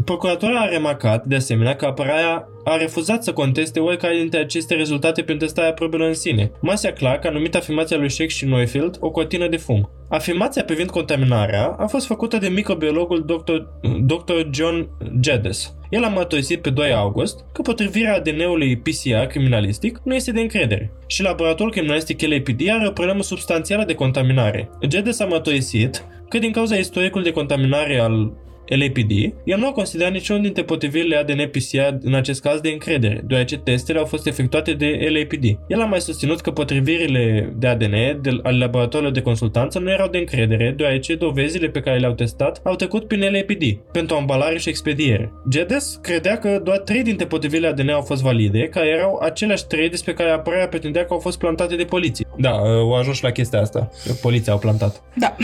Procuratura a remarcat, de asemenea, că apărarea a refuzat să conteste oricare dintre aceste rezultate prin testarea probelor în sine. Masia Clark a numit afirmația lui Sheck și Neufeld o cortină de fum. Afirmația privind contaminarea a fost făcută de microbiologul Dr. Dr. John Jeddes. El a mărturisit pe 2 august că potrivirea ADN-ului PCR criminalistic nu este de încredere și laboratorul criminalistic LAPD are o problemă substanțială de contaminare. Jeddes a mărturisit că din cauza istoricului de contaminare al LAPD, el nu a considerat niciunul dintre potrivirile ADN PCR în acest caz de încredere, deoarece testele au fost efectuate de LAPD. El a mai susținut că potrivirile de ADN de, ale laboratorilor de consultanță nu erau de încredere, deoarece dovezile pe care le-au testat au trecut prin LAPD pentru ambalare și expediere. Gedes credea că doar trei dintre potrivirile ADN au fost valide, care erau aceleași trei despre care apărarea pretindea că au fost plantate de poliție. Da, au ajuns la chestia asta. Poliția au plantat. Da.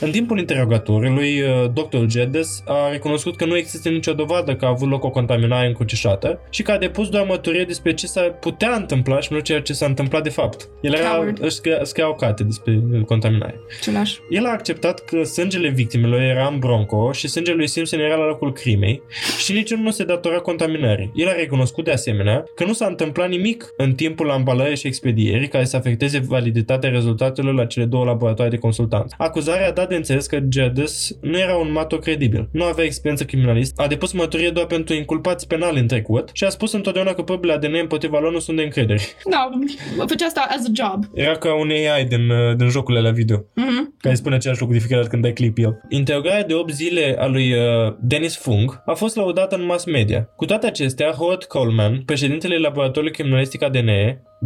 În timpul interogatorului, Dr. Gedes a recunoscut că nu există nicio dovadă că a avut loc o contaminare încrucișată și că a depus doar mărturie despre ce s-ar putea întâmpla și nu ceea ce s-a întâmplat de fapt. El era, își scria o carte despre contaminare. Ciulaș. El a acceptat că sângele victimelor era în bronco și sângele lui Simpson era la locul crimei și niciunul nu se datora contaminării. El a recunoscut de asemenea că nu s-a întâmplat nimic în timpul ambalării și expedierii care să afecteze validitatea rezultatelor la cele două laboratoare de consultanță. Acuzarea a dat de înțeles că Geddes nu era un mato credibil. Nu avea experiență criminalist, a depus mărturie doar pentru inculpați penali în trecut și a spus întotdeauna că probele ADN împotriva lor nu sunt de încredere. Da, făcea asta as a job. Era ca un AI din, uh, din jocurile la video, mm-hmm. care spune același lucru de fiecare dată când dai clip el. Interogarea de 8 zile a lui uh, Dennis Fung a fost laudată în mass media. Cu toate acestea, Howard Coleman, președintele laboratorului criminalistic ADN,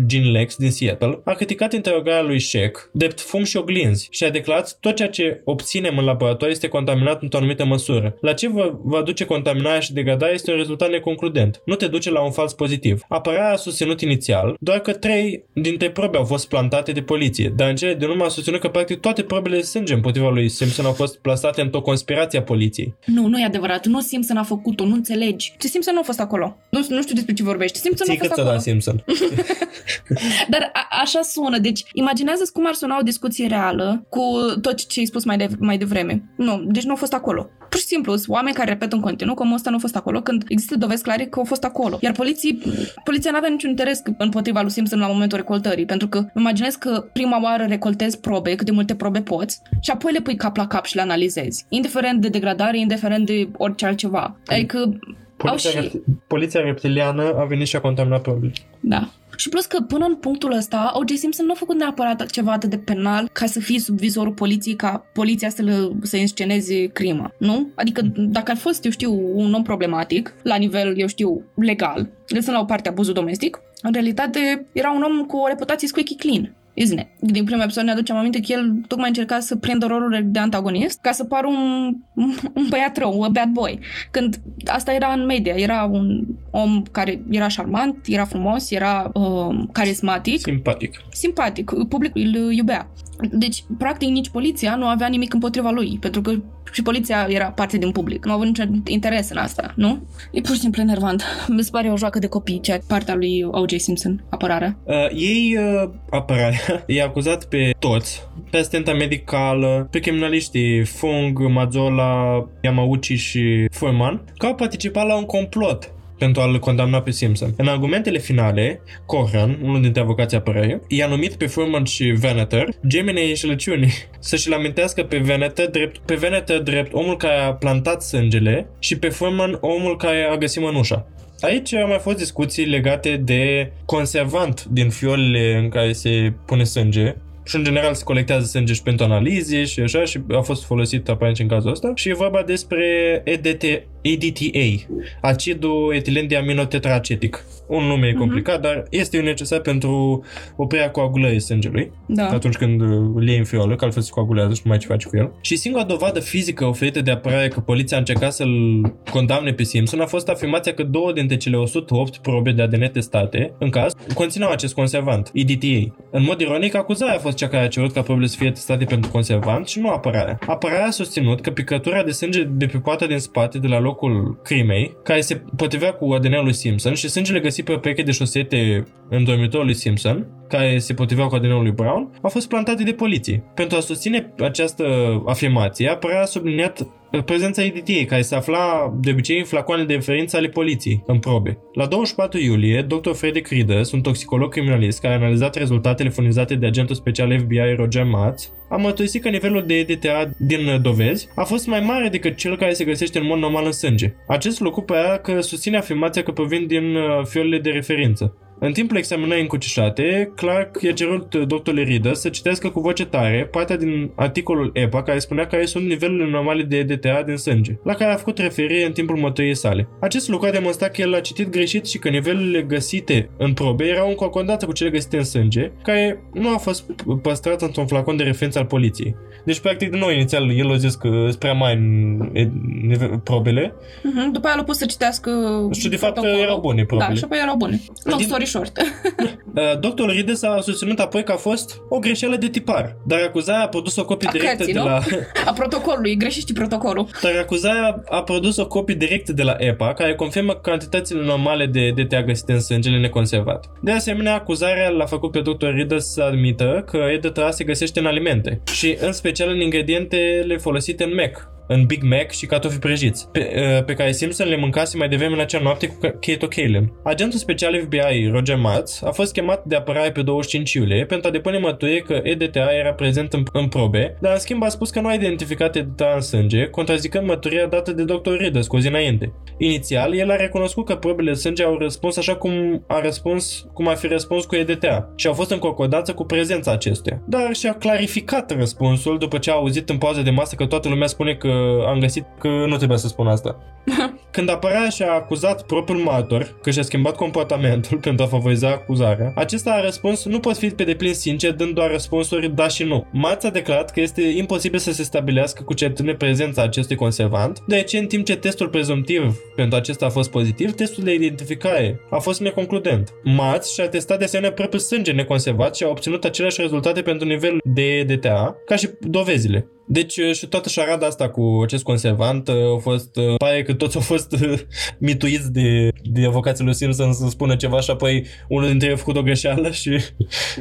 Gene Lex din Seattle, a criticat interogarea lui Sheck drept fum și oglinzi și a declarat tot ceea ce obținem în laborator este contaminat într-o anumită măsură. La ce vă va duce contaminarea și degradarea este un rezultat neconcludent. Nu te duce la un fals pozitiv. Apărarea a susținut inițial doar că trei dintre probe au fost plantate de poliție, dar în cele din urmă a susținut că practic toate probele de sânge împotriva lui Simpson au fost plasate într-o conspirație a poliției. Nu, nu e adevărat. Nu Simpson a făcut-o, nu înțelegi. Ce Simpson nu a fost acolo. Nu, nu știu despre ce vorbești. Simpson Ții nu a fost acolo. Simpson. Dar a, așa sună. Deci, imaginează cum ar suna o discuție reală cu tot ce ai spus mai, de, mai devreme. Nu, deci nu a fost acolo. Pur și simplu, sunt oameni care repetă în continuu că ăsta nu a fost acolo, când există dovezi clare că a fost acolo. Iar poliții, poliția nu avea niciun interes împotriva lui Simpson la momentul recoltării, pentru că imaginez că prima oară recoltezi probe, cât de multe probe poți, și apoi le pui cap la cap și le analizezi. Indiferent de degradare, indiferent de orice altceva. Adică Poliția, și... poliția reptiliană a venit și a contaminat probele. Da. Și plus că până în punctul ăsta, O.J. Simpson nu a făcut neapărat ceva atât de penal ca să fie sub vizorul poliției, ca poliția să, le, să însceneze crimă, nu? Adică dacă ar fost, eu știu, un om problematic, la nivel, eu știu, legal, lăsând la o parte abuzul domestic, în realitate era un om cu o reputație squeaky clean isn't it? Din prima episod ne aducem aminte că el tocmai încerca să prindă rolul de antagonist ca să pară un, un băiat rău, un bad boy. Când asta era în media, era un om care era șarmant, era frumos, era uh, carismatic. Simpatic. Simpatic. Publicul îl iubea. Deci, practic, nici poliția nu avea nimic împotriva lui, pentru că și poliția era parte din public. Nu au avut niciun interes în asta, nu? E pur și simplu enervant. Mi se pare o joacă de copii, cea partea lui O.J. Simpson, apărarea. Uh, ei, uh, apărarea, i acuzat pe toți, pe asistenta medicală, pe criminaliștii Fung, Mazzola, Yamauchi și Furman, că au participat la un complot pentru a-l condamna pe Simpson. În argumentele finale, Cochran, unul dintre avocații apărării, i-a numit pe Furman și Veneter gemenii înșelăciunii să-și amintească pe Veneter drept, pe Veneter drept omul care a plantat sângele și pe Furman omul care a găsit mănușa. Aici au mai fost discuții legate de conservant din fiolele în care se pune sânge și în general se colectează sânge și pentru analize și așa și a fost folosit aparent în cazul ăsta și e vorba despre EDT, EDTA, acidul etilen diaminotetracetic. Un nume Mhm. e complicat, dar este necesar pentru oprirea coagulării sângelui Da. atunci când uh, îl iei în fiolă, că altfel se coagulează și nu mai ce faci cu el. Și singura dovadă fizică oferită de apărare că poliția a încercat să-l condamne pe Simpson a fost afirmația că două dintre cele 108 probe de ADN testate în caz conțineau acest conservant, EDTA. În mod ironic, acuzarea a fost cea care a cerut ca probele să fie testate pentru conservant și nu apărarea. Apărarea a susținut că picătura de sânge de pe poarta din spate de la locul crimei, care se potrivea cu ADN-ul lui Simpson și sângele găsit pe o pereche de șosete în dormitorul lui Simpson, care se potriveau cu ADN-ul lui Brown, au fost plantate de poliție. Pentru a susține această afirmație, apărarea a subliniat prezența EDTA, care se afla de obicei în flacoane de referință ale poliției, în probe. La 24 iulie, dr. Frederick Reedus, un toxicolog criminalist care a analizat rezultatele furnizate de agentul special FBI Roger Matz, a mărturisit că nivelul de EDTA din dovezi a fost mai mare decât cel care se găsește în mod normal în sânge. Acest lucru părea că susține afirmația că provin din uh, fiolele de referință. În timpul examinării încucișate, Clark i-a cerut doctorului Reader să citească cu voce tare partea din articolul EPA care spunea care sunt nivelurile normale de EDTA din sânge, la care a făcut referire în timpul mătăriei sale. Acest lucru a demonstrat că el a citit greșit și că nivelurile găsite în probe erau în concordată cu cele găsite în sânge, care nu a fost păstrat într-un flacon de referință al poliției. Deci, practic, din nou, inițial, el a zis că sunt prea mari în- în- nive- probele Mhm. După aia l-a pus să citească și, de fapt, protocolul. erau bune probele. Da, și apoi erau bune. Long Din- story short. Uh, Doctorul Rides a susținut apoi că a fost o greșeală de tipar, dar acuzarea a produs o copie A directă cărții, de nu? la... A protocolului, greșești protocolul. Dar acuzarea a produs o copie directă de la EPA, care confirmă cantitățile normale de DTA găsite în sângele neconservat. De asemenea, acuzarea l-a făcut pe Dr. Rides să admită că EDTA se găsește în alimente și în special în ingredientele folosite în Mac, în Big Mac și cartofi prăjiți, pe, uh, pe care Simpson le mâncase mai devreme în acea noapte cu Kate O'Callaghan. Agentul special FBI, Roger Matz, a fost chemat de apărare pe 25 iulie pentru a depune mărturie că EDTA era prezent în, în probe, dar în schimb a spus că nu a identificat EDTA în sânge, contrazicând mărturia dată de Dr. Reedus cu o zi înainte. Inițial, el a recunoscut că probele de sânge au răspuns așa cum a răspuns, cum ar fi răspuns cu EDTA și au fost în concordanță cu prezența acestuia. Dar și-a clarificat răspunsul după ce a auzit în pauză de masă că toată lumea spune că am găsit că nu trebuia să spun asta. Când apărea și a acuzat propriul martor că și-a schimbat comportamentul pentru a favoriza acuzarea, acesta a răspuns nu pot fi pe deplin sincer dând doar răspunsuri da și nu. Marț a declarat că este imposibil să se stabilească cu certitudine prezența acestui conservant, deoarece în timp ce testul prezumtiv pentru acesta a fost pozitiv, testul de identificare a fost neconcludent. Marț și-a testat de asemenea propriul sânge neconservat și a obținut aceleași rezultate pentru nivelul de DTA ca și dovezile. Deci și toată șarada asta cu acest conservant uh, a fost, uh, pare că toți au fost uh, mituiți de, de avocații lui Simpson să spună ceva și apoi unul dintre ei a făcut o greșeală și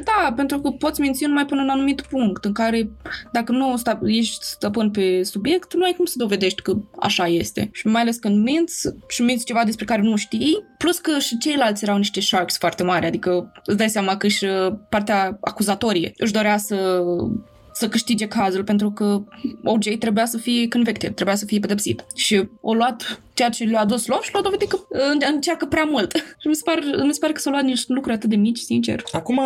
Da, pentru că poți menți numai până în un anumit punct în care dacă nu sta- ești stăpân pe subiect, nu ai cum să dovedești că așa este. Și mai ales când minți și minți ceva despre care nu știi, plus că și ceilalți erau niște sharks foarte mari, adică îți dai seama că și uh, partea acuzatorie își dorea să să câștige cazul pentru că OJ trebuia să fie convicted, trebuia să fie pedepsit. Și o luat ceea ce le-a adus lor și l-a dovedit că uh, încearcă prea mult. și mi se pare, mi se pare că s-au luat niște lucruri atât de mici, sincer. Acum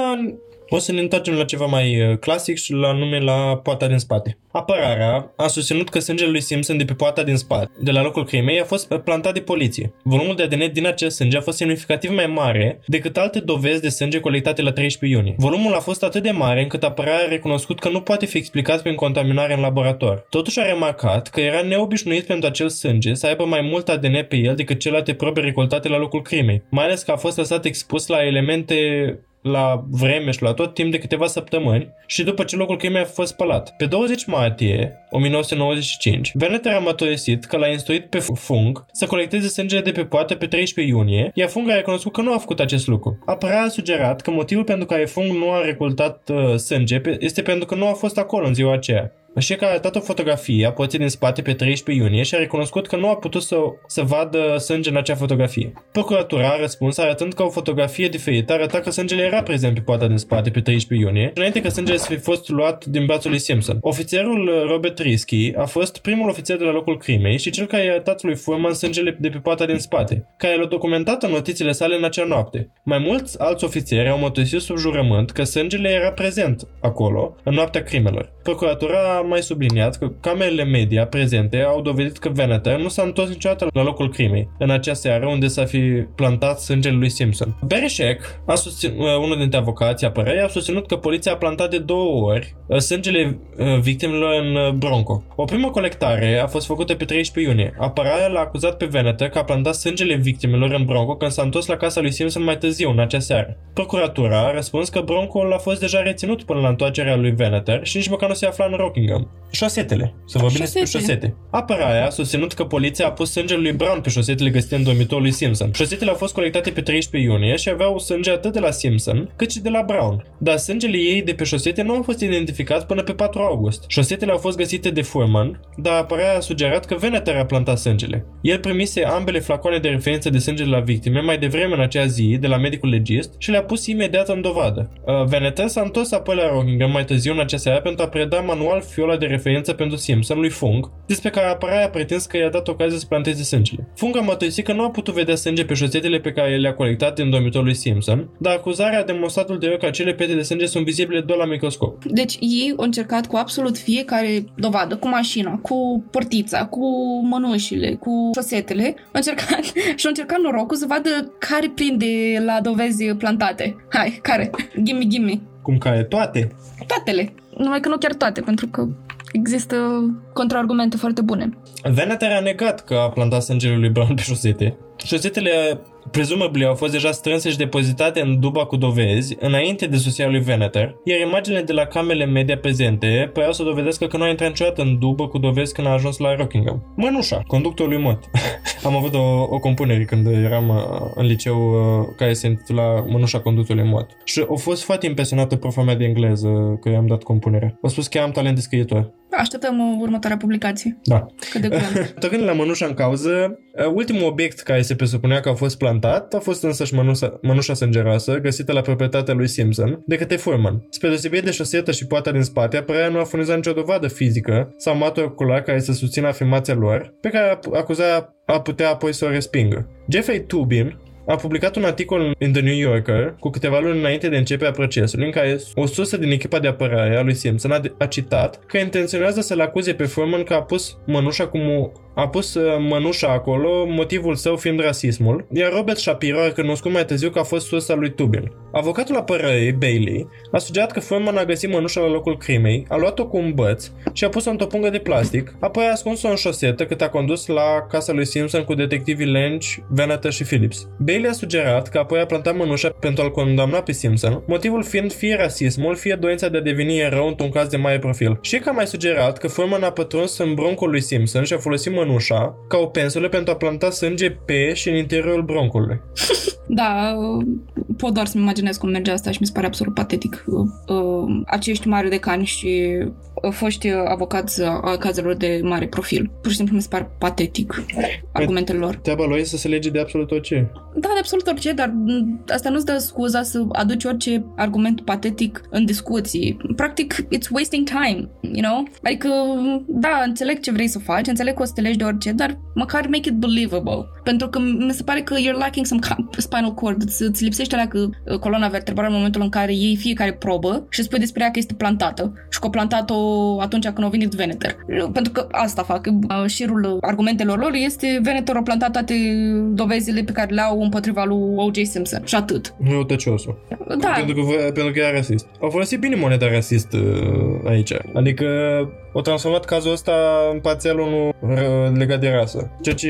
o să ne întoarcem la ceva mai uh, clasic și la nume la poarta din spate. Apărarea a susținut că sângele lui Simpson de pe poarta din spate, de la locul crimei, a fost uh, plantat de poliție. Volumul de ADN din acest sânge a fost semnificativ mai mare decât alte dovezi de sânge colectate la 13 iunie. Volumul a fost atât de mare încât apărarea a recunoscut că nu poate fi explicat prin contaminare în laborator. Totuși a remarcat că era neobișnuit pentru acel sânge să aibă mai mult ADN pe el decât celelalte probe recoltate la locul crimei, mai ales că a fost lăsat expus la elemente la vreme și la tot timp de câteva săptămâni și după ce locul crimei a fost spălat. Pe 20 martie 1995, Veneter a mărturisit că l-a instruit pe Fung să colecteze sângele de pe poartă pe 13 iunie, iar Fung a recunoscut că nu a făcut acest lucru. Apărarea a sugerat că motivul pentru care Fung nu a recoltat uh, sânge pe- este pentru că nu a fost acolo în ziua aceea. Și că a arătat o fotografie a poții din spate pe 13 iunie și a recunoscut că nu a putut să, să vadă sânge în acea fotografie. Procuratura a răspuns arătând că o fotografie diferită arăta că sângele era prezent pe poata din spate pe 13 iunie, înainte că sângele să fi fost luat din brațul lui Simpson. Ofițerul Robert Risky a fost primul ofițer de la locul crimei și cel care i-a arătat lui Furman sângele de pe poata din spate, care l-a documentat în notițele sale în acea noapte. Mai mulți alți ofițeri au mărturisit sub jurământ că sângele era prezent acolo, în noaptea crimelor. Procuratura a mai subliniat că camerele media prezente au dovedit că Veneter nu s-a întors niciodată la locul crimei, în acea seară unde s-a fi plantat sângele lui Simpson. Barry Sheck, a susținut, uh, unul dintre avocații apărării, a susținut că poliția a plantat de două ori uh, sângele uh, victimelor în Bronco. O primă colectare a fost făcută pe 13 iunie. Apărarea l-a acuzat pe Veneter că a plantat sângele victimelor în Bronco când s-a întors la casa lui Simpson mai târziu, în acea seară. Procuratura a răspuns că Bronco a fost deja reținut până la întoarcerea lui Veneter și nici măcar nu se afla în Rockingham. Șosetele. Să vorbim despre șosete. Apărarea a susținut că poliția a pus sângele lui Brown pe șosetele găsite în dormitorul lui Simpson. Șosetele au fost colectate pe 13 iunie și aveau sânge atât de la Simpson cât și de la Brown. Dar sângele ei de pe șosete nu a fost identificat până pe 4 august. Șosetele au fost găsite de Furman, dar apărarea a sugerat că Veneter a plantat sângele. El primise ambele flacoane de referință de sânge la victime mai devreme în acea zi de la medicul legist și le-a pus imediat în dovadă. Uh, Veneter s-a întors apoi la Rockingham mai târziu în acea seară pentru a preda manual fiola de referință pentru Simpson lui Fung, despre care apărarea a pretins că i-a dat ocazia să planteze sângele. Fung a mărturisit că nu a putut vedea sânge pe șosetele pe care le-a colectat din dormitorul lui Simpson, dar acuzarea a demonstrat ulterior că acele pete de sânge sunt vizibile doar la microscop. Deci ei au încercat cu absolut fiecare dovadă, cu mașina, cu portița, cu mănușile, cu șosetele, au încercat și au încercat norocul să vadă care prinde la dovezi plantate. Hai, care? Gimme, gimme. Cum care? Toate? Toatele. Numai că nu chiar toate, pentru că există contraargumente foarte bune. Veneter a negat că a plantat sângele lui Brown pe șosete. Șosetele presumably au fost deja strânse și depozitate în duba cu dovezi înainte de sosirea lui Veneter, iar imaginele de la camerele media prezente păreau să dovedească că nu a intrat niciodată în dubă cu dovezi când a ajuns la Rockingham. Mănușa, conductul lui Mot. Am avut o, o compunere când eram uh, în liceu uh, care se intitula Mănușa conductului Mot. Și a fost foarte impresionată profa mea de engleză că i-am dat compunerea. A spus că am talent de scriitor. Așteptăm uh, următoarea publicație. Da. Cât de curând. Tocând la mănușa în cauză, ultimul obiect care se presupunea că a fost plantat a fost însăși mănușa, mănușa sângeroasă găsită la proprietatea lui Simpson de către Furman. Spre deosebire de șosetă și poata din spate, apărarea nu a furnizat nicio dovadă fizică sau matur ocular care să susțină afirmația lor, pe care acuzarea a putea apoi să o respingă. Jeffrey Tubin, a publicat un articol în The New Yorker cu câteva luni înainte de începerea procesului în care o sursă din echipa de apărare a lui Simpson a, a citat că intenționează să-l acuze pe Furman că a pus mănușa cum o a pus uh, mănușa acolo, motivul său fiind rasismul, iar Robert Shapiro a recunoscut mai târziu că a fost sursa lui Tubin. Avocatul apărării, Bailey, a sugerat că Furman a găsit mănușa la locul crimei, a luat-o cu un băț și a pus-o într-o pungă de plastic, apoi a ascuns-o în șosetă cât a condus la casa lui Simpson cu detectivii Lynch, Venator și Phillips. Bailey a sugerat că apoi a plantat mănușa pentru a-l condamna pe Simpson, motivul fiind fie rasismul, fie doința de a deveni erou într-un caz de mare profil. Și că a mai sugerat că Furman a pătruns în broncul lui Simpson și a folosit mănușa mănușa ca o pensulă pentru a planta sânge pe și în interiorul broncului. Da, pot doar să-mi imaginez cum merge asta și mi se pare absolut patetic. Uh, acești mari decani și uh, foști avocați a cazurilor de mare profil. Pur și simplu mi se pare patetic argumentele lor. Treaba lor e să se lege de absolut orice. Da, de absolut orice, dar asta nu-ți dă scuza să aduci orice argument patetic în discuții. Practic, it's wasting time, you know? Adică, da, înțeleg ce vrei să faci, înțeleg că o să te legi de orice, dar măcar make it believable. Pentru că mi se pare că you're lacking some spinal cord, îți, îți lipsește la că uh, coloana vertebrală în momentul în care iei fiecare probă și spui despre ea că este plantată și că o plantat-o atunci când a venit Veneter. Pentru că asta fac. Uh, șirul argumentelor lor este Veneter a plantat toate dovezile pe care le au împotriva lui O.J. Simpson și atât. Nu tăciosul. Da. Pentru că, pentru că era rasist. Au folosit bine moneda rasist uh, aici. Adică o transformat cazul ăsta în parțial unul legat de rasă. Ceea ce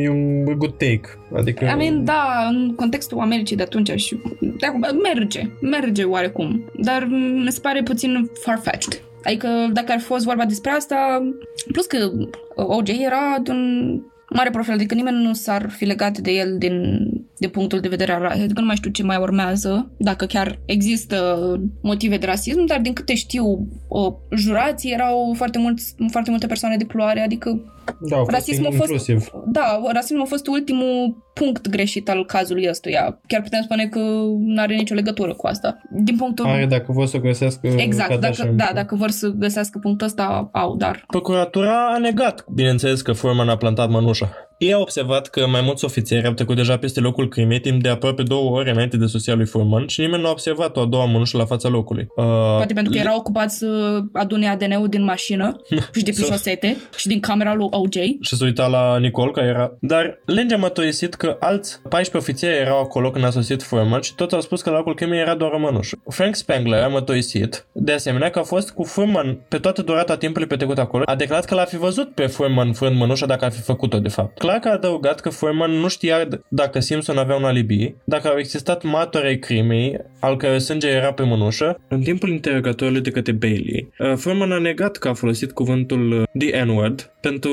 e un good take. Adică... I mean, da, în contextul Americii de atunci și de acum, merge, merge oarecum, dar mi se pare puțin far-fetched. Adică dacă ar fi fost vorba despre asta, plus că OJ era de un mare profil, adică nimeni nu s-ar fi legat de el din, de punctul de vedere al rasei. Adică nu mai știu ce mai urmează, dacă chiar există motive de rasism, dar din câte știu, o, jurații erau foarte, mulți, foarte multe persoane de culoare, adică da, a fost rasismul a fost, da, rasismul a fost ultimul punct greșit al cazului ăstuia. Chiar putem spune că nu are nicio legătură cu asta. Din punctul... Are dacă vor să găsească... Exact, dacă, da, dacă vor să găsească punctul ăsta, au, dar... Procuratura a negat, bineînțeles, că Foreman a plantat mănușa. Ei au observat că mai mulți ofițeri au trecut deja peste locul crimei timp de aproape două ore înainte de sosia lui Foreman și nimeni nu a observat o a doua mănușă la fața locului. Uh, Poate pentru că erau ocupați să adune ADN-ul din mașină și de pe șosete și din camera lui OJ. Și să uita la Nicole, care era... Dar legea m-a că alți 14 ofițeri erau acolo când a sosit Foreman și toți au spus că la locul crimei era doar o mănușă. Frank Spangler a mătoisit, de asemenea, că a fost cu Foreman pe toată durata timpului petrecut acolo. A declarat că l-a fi văzut pe Foreman frând mănușa dacă ar fi făcut-o, de fapt. Clark a adăugat că Foreman nu știa dacă Simpson avea un alibi, dacă au existat martori ai crimei, al cărui sânge era pe mânușă. În timpul interogatorului de către Bailey, uh, Foreman a negat că a folosit cuvântul uh, the N-word pentru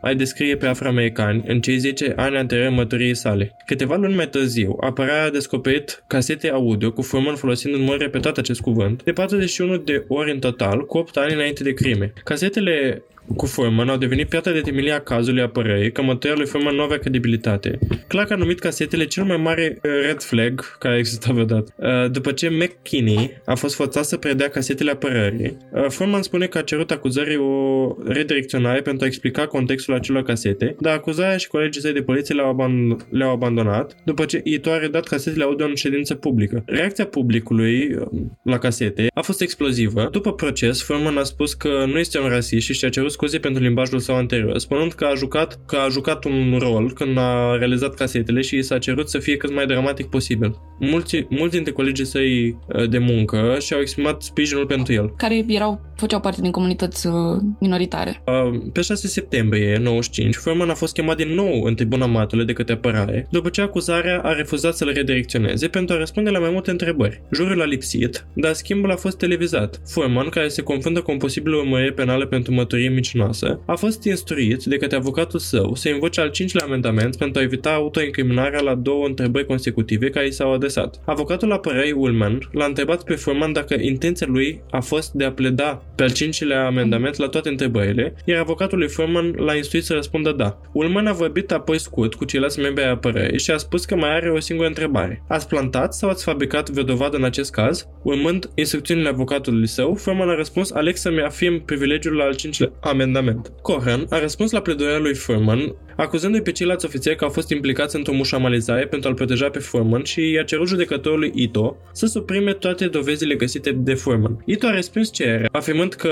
a-i descrie pe afroamericani în cei 10 ani anterior mătoriei sale. Câteva luni mai târziu, apărea a descoperit casete audio cu Foreman folosind în mod repetat acest cuvânt, de 41 de ori în total, cu 8 ani înainte de crime. Casetele cu Foreman au devenit piatra de temelie a cazului apărării, că mătoria lui Foreman nu avea credibilitate. Clark a numit casetele cel mai mare uh, red flag care exista vreodată. Uh, după ce McKinney a fost forțat să predea casetele apărării, uh, Foreman spune că a cerut acuzării o redirecționare pentru a explica contextul acelor casete, dar acuzarea și colegii săi de poliție le-au, aband- le-au abandonat după ce Ito a redat casetele audio în ședință publică. Reacția publicului la casete a fost explozivă. După proces, Foreman a spus că nu este un rasist și și-a cerut scuze pentru limbajul său anterior, spunând că a jucat, că a jucat un rol când a realizat casetele și i s-a cerut să fie cât mai dramatic posibil. Mulți, mulți dintre colegii săi uh, de muncă și-au exprimat sprijinul pentru el. Care erau, făceau parte din comunități uh, minoritare. Uh, pe 6 septembrie 95, Foreman a fost chemat din nou în tribuna matului de către apărare, după ce acuzarea a refuzat să-l redirecționeze pentru a răspunde la mai multe întrebări. Jurul a lipsit, dar schimbul a fost televizat. Foreman, care se confundă cu un posibil urmărire penală pentru mătorie mincinoasă, a fost instruit de către avocatul său să invoce al cincilea amendament pentru a evita autoincriminarea la două întrebări consecutive care i s-au adresat. Avocatul apărării Ullman l-a întrebat pe Foreman dacă intenția lui a fost de a pleda pe al cincilea amendament la toate întrebările, iar avocatul lui Foreman l-a instruit să răspundă da. Ullman a vorbit apoi scurt cu ceilalți membri ai apărării și a spus că mai are o singură întrebare. Ați plantat sau ați fabricat vreo dovadă în acest caz? Urmând instrucțiunile avocatului său, Foreman a răspuns Alex să-mi afirm privilegiul la al cincilea amendament. Cohen a răspuns la pledoarea lui Furman, acuzându-i pe ceilalți ofițeri că au fost implicați într-o mușamalizare pentru a-l proteja pe Furman și i-a cerut judecătorului Ito să suprime toate dovezile găsite de Furman. Ito a respins cererea, afirmând că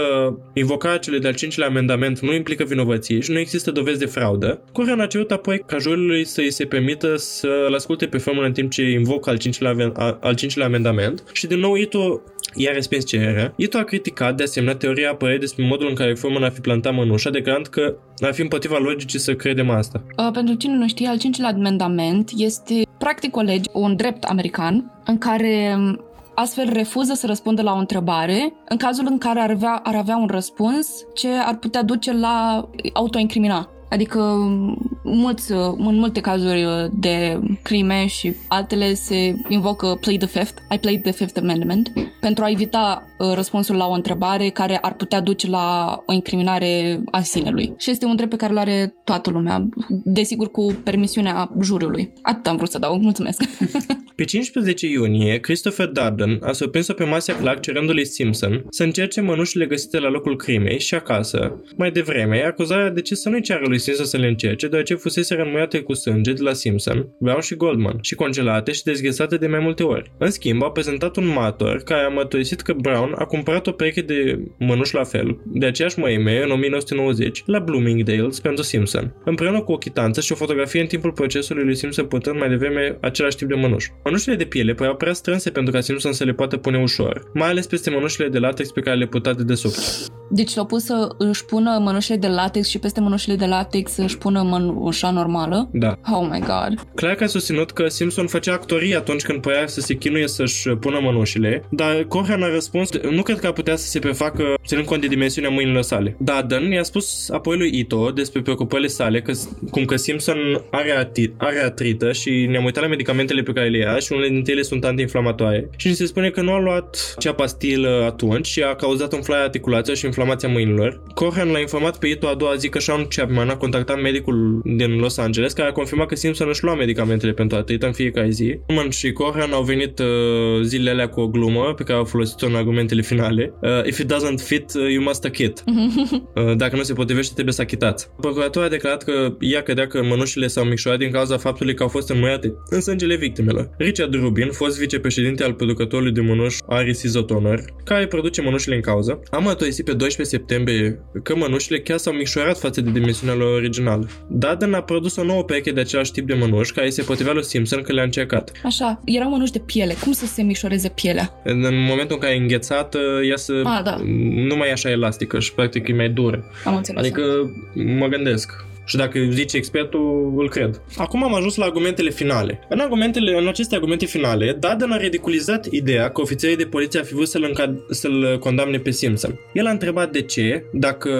invocarea celui de-al cincilea amendament nu implică vinovăție și nu există dovezi de fraudă. Cohen a cerut apoi ca jurului să îi se permită să-l asculte pe Furman în timp ce invocă al cincilea, al cincilea amendament și din nou Ito i-a respins cererea. Ito a criticat de asemenea teoria apărării despre modul în care Furman a fi plantat mănușa, declarând că ar fi împotriva logicii să credem asta. Uh, pentru cine nu știe, al cincilea amendament este practic o lege, un drept american, în care um, astfel refuză să răspundă la o întrebare în cazul în care ar avea, ar avea un răspuns ce ar putea duce la autoincrimina. Adică mulți, în multe cazuri de crime și altele se invocă play the fifth, I played the fifth amendment, pentru a evita uh, răspunsul la o întrebare care ar putea duce la o incriminare a sinelui. Și este un drept pe care îl are toată lumea, desigur cu permisiunea juriului. Atât am vrut să dau, mulțumesc. Pe 15 iunie, Christopher Darden a surprins-o pe Marcia Clark cerându-lui Simpson să încerce mănușile găsite la locul crimei și acasă. Mai devreme, acuzarea de ce să nu-i ceară lui Simpson să le încerce, deoarece fusese rănmuiate cu sânge de la Simpson, Brown și Goldman și congelate și dezghesate de mai multe ori. În schimb, a prezentat un martor care a mărturisit că Brown a cumpărat o pereche de mănuși la fel, de aceeași măime, în 1990, la Bloomingdale's pentru Simpson, împreună cu o chitanță și o fotografie în timpul procesului lui Simpson purtând mai devreme același tip de mănuși. Mănușile de piele păreau prea strânse pentru ca Simpson să le poată pune ușor, mai ales peste mănușile de latex pe care le putea de desubt. Deci l-au pus să își pună mănușile de latex și peste mănușile de latex să își pună mănușa normală? Da. Oh my god. Clar că a susținut că Simpson făcea actorie atunci când părea să se chinuie să-și pună mănușile, dar Corhan a răspuns, nu cred că ar putea să se prefacă ținând cont de dimensiunea mâinilor sale. Darden i-a spus apoi lui Ito despre preocupările sale, că, cum că Simpson are, ati- are atrită și ne-am uitat la medicamentele pe care le ia și unele dintre ele sunt antiinflamatoare. Și ni se spune că nu a luat cea pastilă atunci și a cauzat umflarea articulației și inflamația mâinilor. Corhan l-a informat pe Ito a doua zi că Sean Chapman a contactat medicul din Los Angeles care a confirmat că Simpson își lua medicamentele pentru atrită în fiecare zi. Chapman și Corhan au venit uh, zilele alea cu o glumă pe care au folosit-o în argumentele finale. Uh, if it doesn't fit, uh, you must achit. uh, dacă nu se potrivește, trebuie să achitați. Procuratorul a declarat că ea credea că mănușile s-au micșorat din cauza faptului că au fost înmuiate în sângele victimelor. Richard Rubin, fost vicepreședinte al producătorului de mănuși Aris Isotoner, care produce mănușile în cauză, a mărturisit pe 12 septembrie că mănușile chiar s-au micșorat față de dimensiunea lor originală. Darden a produs o nouă pereche de același tip de mănuși care se potrivea lui Simpson că le-a încercat. Așa, erau mănuși de piele. Cum să se mișoreze pielea? În momentul în care e înghețată, ea să Ah, da. nu mai e așa elastică și practic e mai dură. Am înțeles. Adică mă gândesc. Și dacă zice expertul, îl cred. Acum am ajuns la argumentele finale. În, argumentele, în aceste argumente finale, Darden a ridiculizat ideea că ofițerii de poliție ar fi vrut să-l, înca- să-l condamne pe Simpson. El a întrebat de ce, dacă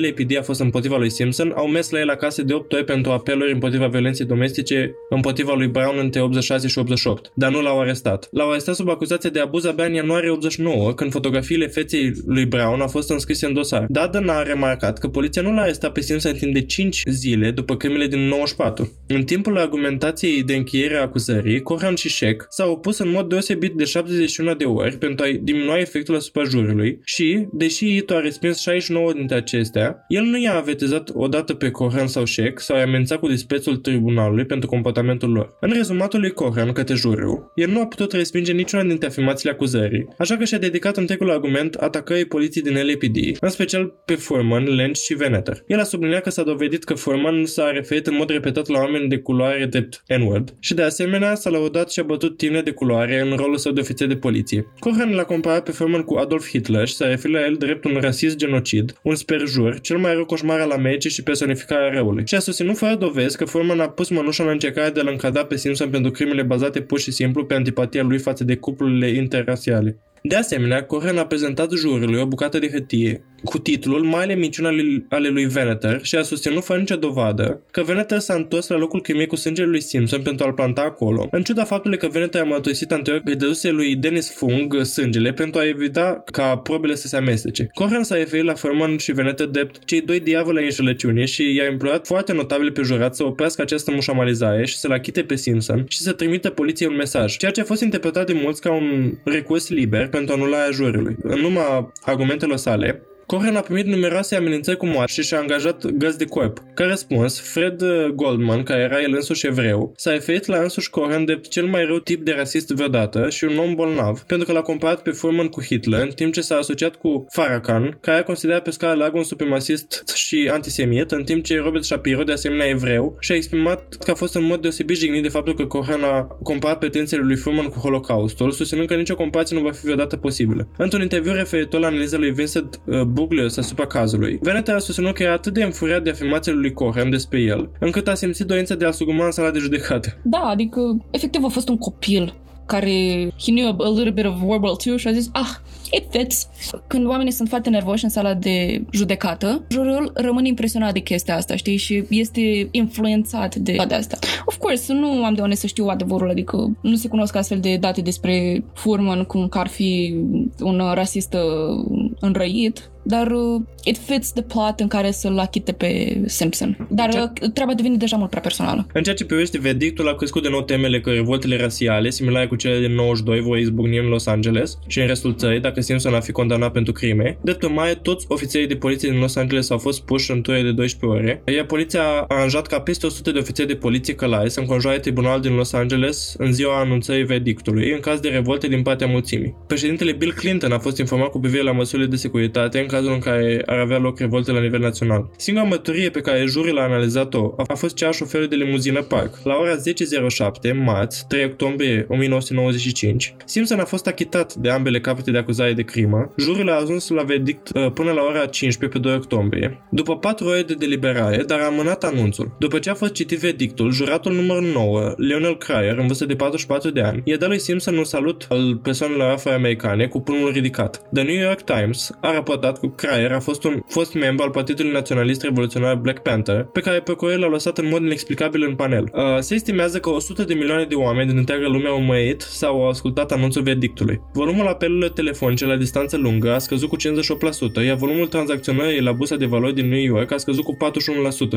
LAPD a fost împotriva lui Simpson, au mers la el acasă de 8 ori pentru apeluri împotriva violenței domestice împotriva lui Brown între 86 și 88, dar nu l-au arestat. L-au arestat sub acuzație de abuz abia în ianuarie 89, când fotografiile feței lui Brown au fost înscrise în dosar. Darden a remarcat că poliția nu l-a arestat pe Simpson timp de 5 zile după crimele din 94. În timpul argumentației de încheiere a acuzării, Coran și Sheck s-au opus în mod deosebit de 71 de ori pentru a diminua efectul asupra jurului și, deși Ito a respins 69 dintre acestea, el nu i-a avertizat odată pe Coran sau Sheck sau i-a amenințat cu disprețul tribunalului pentru comportamentul lor. În rezumatul lui Coran către juriu, el nu a putut respinge niciuna dintre afirmațiile acuzării, așa că și-a dedicat întregul argument atacării poliției din LAPD, în special pe Foreman, Lynch și Veneter. El a subliniat că s-a dovedit că Foreman s-a referit în mod repetat la oameni de culoare drept N-word și de asemenea s-a lăudat și a bătut tine de culoare în rolul său de ofițer de poliție. Cohen l-a comparat pe Foreman cu Adolf Hitler și s-a referit la el drept un rasist genocid, un sperjur, cel mai rău coșmar al Americii și personificarea răului. Și a susținut fără dovezi că Foreman a pus mănușa în încercarea de a-l încadra pe Simpson pentru crimele bazate pur și simplu pe antipatia lui față de cuplurile interrasiale. De asemenea, Cohen a prezentat jurului o bucată de hârtie cu titlul Maile minciuni ale, ale lui Veneter și a susținut fără nicio dovadă că Veneter s-a întors la locul crimei cu sângele lui Simpson pentru a-l planta acolo, în ciuda faptului că Veneter a mărturisit anterior că dăduse lui Dennis Fung sângele pentru a evita ca probele să se amestece. Cohen s-a referit la Furman și Veneter drept cei doi diavoli ai înșelăciunii și i-a implorat foarte notabil pe jurat să oprească această mușamalizare și să-l achite pe Simpson și să trimită poliției un mesaj, ceea ce a fost interpretat de mulți ca un recurs liber pentru anularea jurului. În urma argumentelor sale, Cohen a primit numeroase amenințări cu moarte și și-a angajat găzi de corp. Ca răspuns, Fred Goldman, care era el însuși evreu, s-a referit la însuși Cohen de cel mai rău tip de rasist vreodată și un om bolnav, pentru că l-a comparat pe Furman cu Hitler, în timp ce s-a asociat cu Farrakhan, care a considerat pe scară largă un supremacist și antisemit, în timp ce Robert Shapiro, de asemenea evreu, și-a exprimat că a fost în mod deosebit jignit de faptul că Cohen a comparat pretențiile lui Furman cu Holocaustul, susținând că nicio comparație nu va fi vreodată posibilă. Într-un interviu referitor la analiza lui Vincent uh, Buglios asupra cazului. Veneter a susținut că era atât de înfuriat de afirmațiile lui Cohen despre el, încât a simțit dorința de a suguma în sala de judecată. Da, adică efectiv a fost un copil care he knew a little bit of World War II și a zis, ah, it fits. Când oamenii sunt foarte nervoși în sala de judecată, jurul rămâne impresionat de chestia asta, știi, și este influențat de toate astea. Of course, nu am de unde să știu adevărul, adică nu se cunosc astfel de date despre Furman cum că ar fi un rasist uh, înrăit, dar uh, it fits the plot în care să-l achite pe Simpson. Dar uh, treaba devine deja mult prea personală. În ceea ce privește verdictul, a crescut de nou temele că revoltele rasiale, similare cu cele din 92, vor izbucni în Los Angeles și în restul țării dacă Simpson ar fi condamnat pentru crime. Drept urmare, toți ofițerii de poliție din Los Angeles au fost puși în ture de 12 ore, iar poliția a aranjat ca peste 100 de ofițeri de poliție călare să înconjoare tribunal din Los Angeles în ziua anunțării verdictului, în caz de revolte din partea mulțimii. Președintele Bill Clinton a fost informat cu privire la măsurile de securitate în cazul în care ar avea loc revolte la nivel național. Singura mărturie pe care juriul a analizat-o a fost cea a șoferului de limuzină Park. La ora 10.07, marți, 3 octombrie 1995, Simpson a fost achitat de ambele capete de acuzare de crimă. Juriul a ajuns la verdict uh, până la ora 15 pe 2 octombrie. După 4 ore de deliberare, dar a amânat anunțul. După ce a fost citit verdictul, juratul numărul 9, Leonel Cryer, în vârstă de 44 de ani, i-a dat lui Simpson un salut al persoanelor afroamericane cu pumnul ridicat. The New York Times a raportat că Cryer a fost un fost membru al Partidului Naționalist Revoluționar Black Panther, pe care procurorul l-a lăsat în mod inexplicabil în panel. Uh, se estimează că 100 de milioane de oameni din întreaga lume au mărit sau au ascultat anunțul verdictului. Volumul apelurilor telefonice la distanță lungă a scăzut cu 58%, iar volumul tranzacționării la bursa de valori din New York a scăzut cu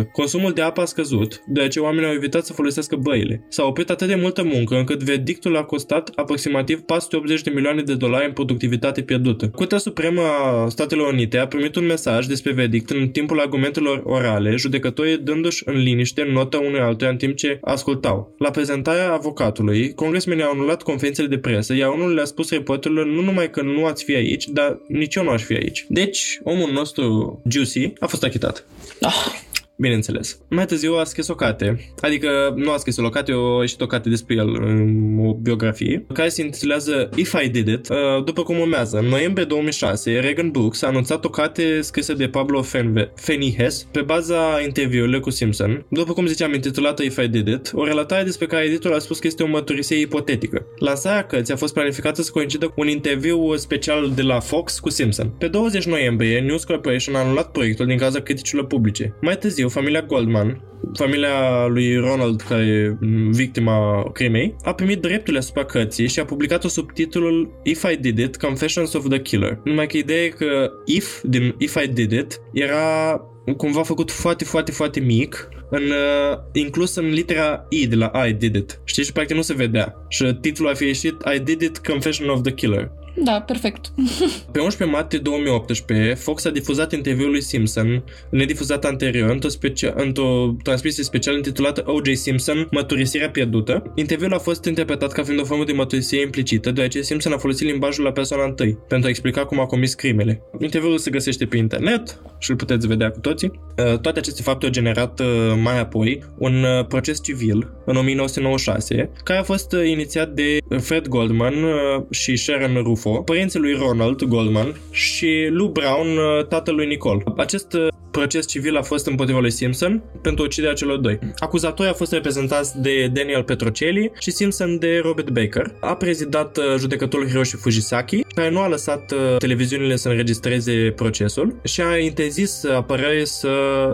41%. Consumul de apă a scăzut, deoarece oamenii au evitat să folosească băile. S-a oprit atât de multă muncă încât verdictul a costat aproximativ 480 de milioane de dolari în productivitate pierdută. Curtea Supremă a Statelor Unite a primit un mesaj despre verdict în timpul argumentelor orale, judecătorii dându-și în liniște notă unui altuia în timp ce ascultau. La prezentarea avocatului, congresmenii au anulat conferințele de presă, iar unul le-a spus reporterilor nu numai că nu ați fi aici, dar nici eu nu aș fi aici. Deci, omul nostru, Juicy, a fost achitat. Ah, Bineînțeles. Mai târziu a scris o carte, adică nu a scris o carte, a ieșit o carte despre el, o biografie, care se intitulează If I Did It, uh, după cum urmează. În noiembrie 2006, Reagan Books a anunțat o carte scrisă de Pablo Fenihes pe baza interviurilor cu Simpson, după cum ziceam intitulată If I Did It, o relatare despre care editorul a spus că este o mărturisire ipotetică. Lansarea cărții a fost planificată să coincidă cu un interviu special de la Fox cu Simpson. Pe 20 noiembrie, News Corporation a anulat proiectul din cauza criticilor publice. Mai târziu, târziu, familia Goldman, familia lui Ronald, care e victima crimei, a primit drepturile asupra cărții și a publicat-o sub titlul If I Did It, Confessions of the Killer. Numai că ideea e că If din If I Did It era cumva făcut foarte, foarte, foarte mic, în, uh, inclus în litera I de la I did it. Știi? Și practic nu se vedea. Și titlul a fi ieșit I did it, Confession of the Killer. Da, perfect. Pe 11 martie 2018, Fox a difuzat interviul lui Simpson, nedifuzat anterior, într-o, specia- într-o transmisie specială intitulată O.J. Simpson, Măturisirea pierdută. Interviul a fost interpretat ca fiind o formă de măturisire implicită, deoarece Simpson a folosit limbajul la persoana întâi, pentru a explica cum a comis crimele. Interviul se găsește pe internet și îl puteți vedea cu toții. Uh, toate aceste fapte au generat uh, mai apoi un uh, proces civil în 1996, care a fost inițiat de Fred Goldman și Sharon Rufo Rufo, părinții lui Ronald Goldman și Lou Brown, uh, tatălui Nicole. Acest uh, proces civil a fost împotriva lui Simpson pentru uciderea celor doi. Acuzatorii au fost reprezentați de Daniel Petrocelli și Simpson de Robert Baker. A prezidat uh, judecătorul Hiroshi Fujisaki, care nu a lăsat televiziunile să înregistreze procesul și a interzis apărării să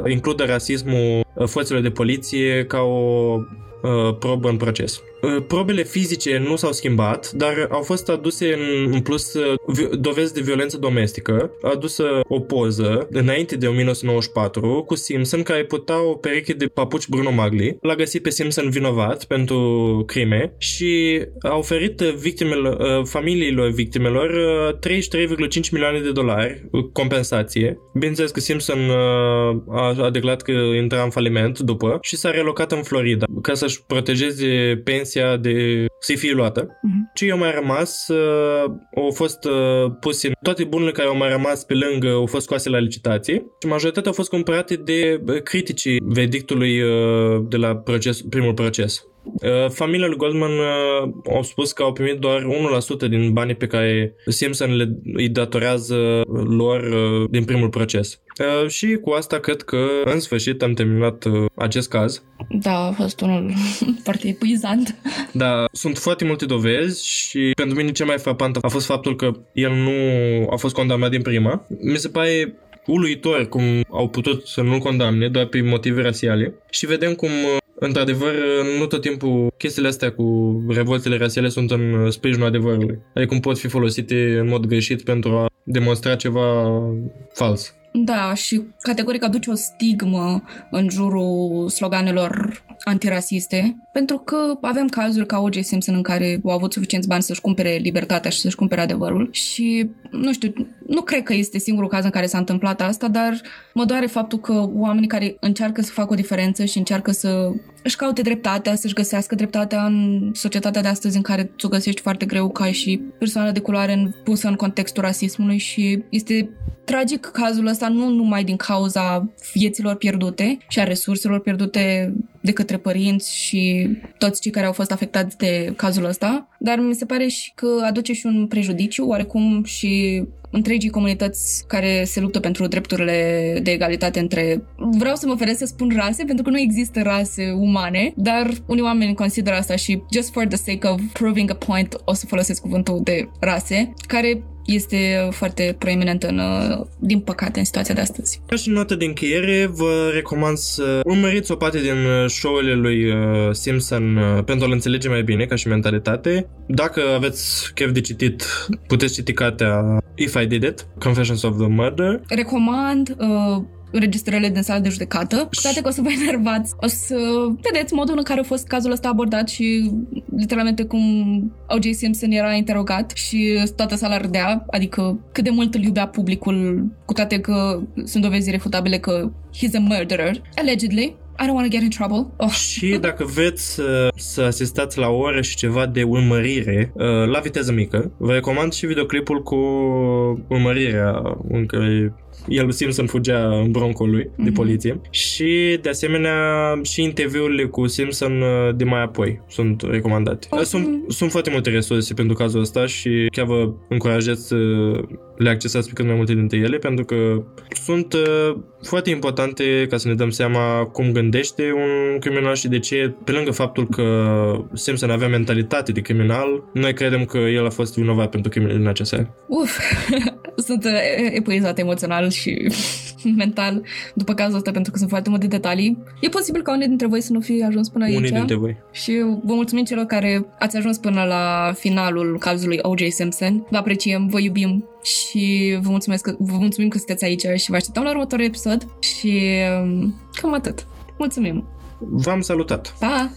includă rasismul forțelor de poliție ca o uh, probă în proces. Uh, probele fizice nu s-au schimbat, dar au fost aduse în, în plus uh, dovezi de violență domestică, adusă o poză înainte de 1994 cu Simpson care putea o pereche de papuci Bruno Magli. L-a găsit pe Simpson vinovat pentru crime și a oferit victimelor, uh, familiilor victimelor 33,5 milioane de dolari compensație. Bineînțeles că Simpson a, a declarat că intra în faliment după și s-a relocat în Florida ca să-și protejeze pensia pensia de să fie luată. Uh-huh. Ce i-au mai rămas uh, au fost uh, puse, toate bunurile care au mai rămas pe lângă au fost scoase la licitație și majoritatea au fost cumpărate de uh, criticii verdictului uh, de la proces, primul proces. Uh, familia lui Goldman uh, au spus că au primit doar 1% din banii pe care Simpson le îi datorează lor uh, din primul proces. Și cu asta cred că în sfârșit am terminat acest caz. Da, a fost unul foarte epuizant. Da, sunt foarte multe dovezi și pentru mine cel mai frapant a fost faptul că el nu a fost condamnat din prima. Mi se pare uluitor cum au putut să nu-l condamne doar pe motive rasiale și vedem cum Într-adevăr, nu tot timpul chestiile astea cu revoltele rasiale sunt în sprijinul adevărului. Adică cum pot fi folosite în mod greșit pentru a demonstra ceva fals. Da, și categoric aduce o stigmă în jurul sloganelor antirasiste, pentru că avem cazuri ca O.J. Simpson în care au avut suficienți bani să-și cumpere libertatea și să-și cumpere adevărul și, nu știu, nu cred că este singurul caz în care s-a întâmplat asta, dar mă doare faptul că oamenii care încearcă să facă o diferență și încearcă să își caute dreptatea, să-și găsească dreptatea în societatea de astăzi în care ți-o găsești foarte greu ca și persoană de culoare pusă în contextul rasismului și este tragic cazul ăsta nu numai din cauza vieților pierdute și a resurselor pierdute de către părinți și toți cei care au fost afectați de cazul ăsta, dar mi se pare și că aduce și un prejudiciu oarecum și întregii comunități care se luptă pentru drepturile de egalitate între... Vreau să mă feresc să spun rase, pentru că nu există rase umane, dar unii oameni consideră asta și just for the sake of proving a point o să folosesc cuvântul de rase, care este foarte proeminentă în, din păcate în situația de astăzi. Ca și notă de încheiere, vă recomand să urmăriți o parte din show-urile lui uh, Simpson uh, pentru a-l înțelege mai bine ca și mentalitate. Dacă aveți chef de citit, puteți citi cartea If I Did It, Confessions of the Murder. Recomand uh, înregistrările din sala de judecată. Cu toate că o să vă enervați, o să vedeți modul în care a fost cazul ăsta abordat și literalmente cum O.J. Simpson era interogat și toată sala râdea, adică cât de mult îl iubea publicul, cu toate că sunt dovezi refutabile că he's a murderer, allegedly. I don't want to get in trouble. Oh. Și dacă vreți să, să asistați la ore și ceva de urmărire uh, la viteză mică, vă recomand și videoclipul cu urmărirea în care el Simpson fugea în broncul lui mm-hmm. de mhm. poliție și de asemenea și interviurile cu Simpson uh, de mai apoi sunt recomandate. Okay. Sunt, sunt foarte multe resurse pentru cazul ăsta și chiar vă încurajez să le accesați pe cât mai multe dintre ele pentru că sunt uh, foarte importante ca să ne dăm seama cum gândește un criminal și de ce, pe lângă faptul că Simpson avea mentalitate de criminal, noi credem că el a fost vinovat pentru criminal în acestea. Uf, sunt uh, epuizat emoțional și mental după cazul ăsta pentru că sunt foarte multe detalii. E posibil ca unii dintre voi să nu fi ajuns până aici. Unii dintre voi. Și vă mulțumim celor care ați ajuns până la finalul cazului O.J. Simpson. Vă apreciem, vă iubim și vă, mulțumesc că, vă mulțumim că sunteți aici și vă așteptăm la următorul episod și um, cam atât. Mulțumim! V-am salutat! Pa!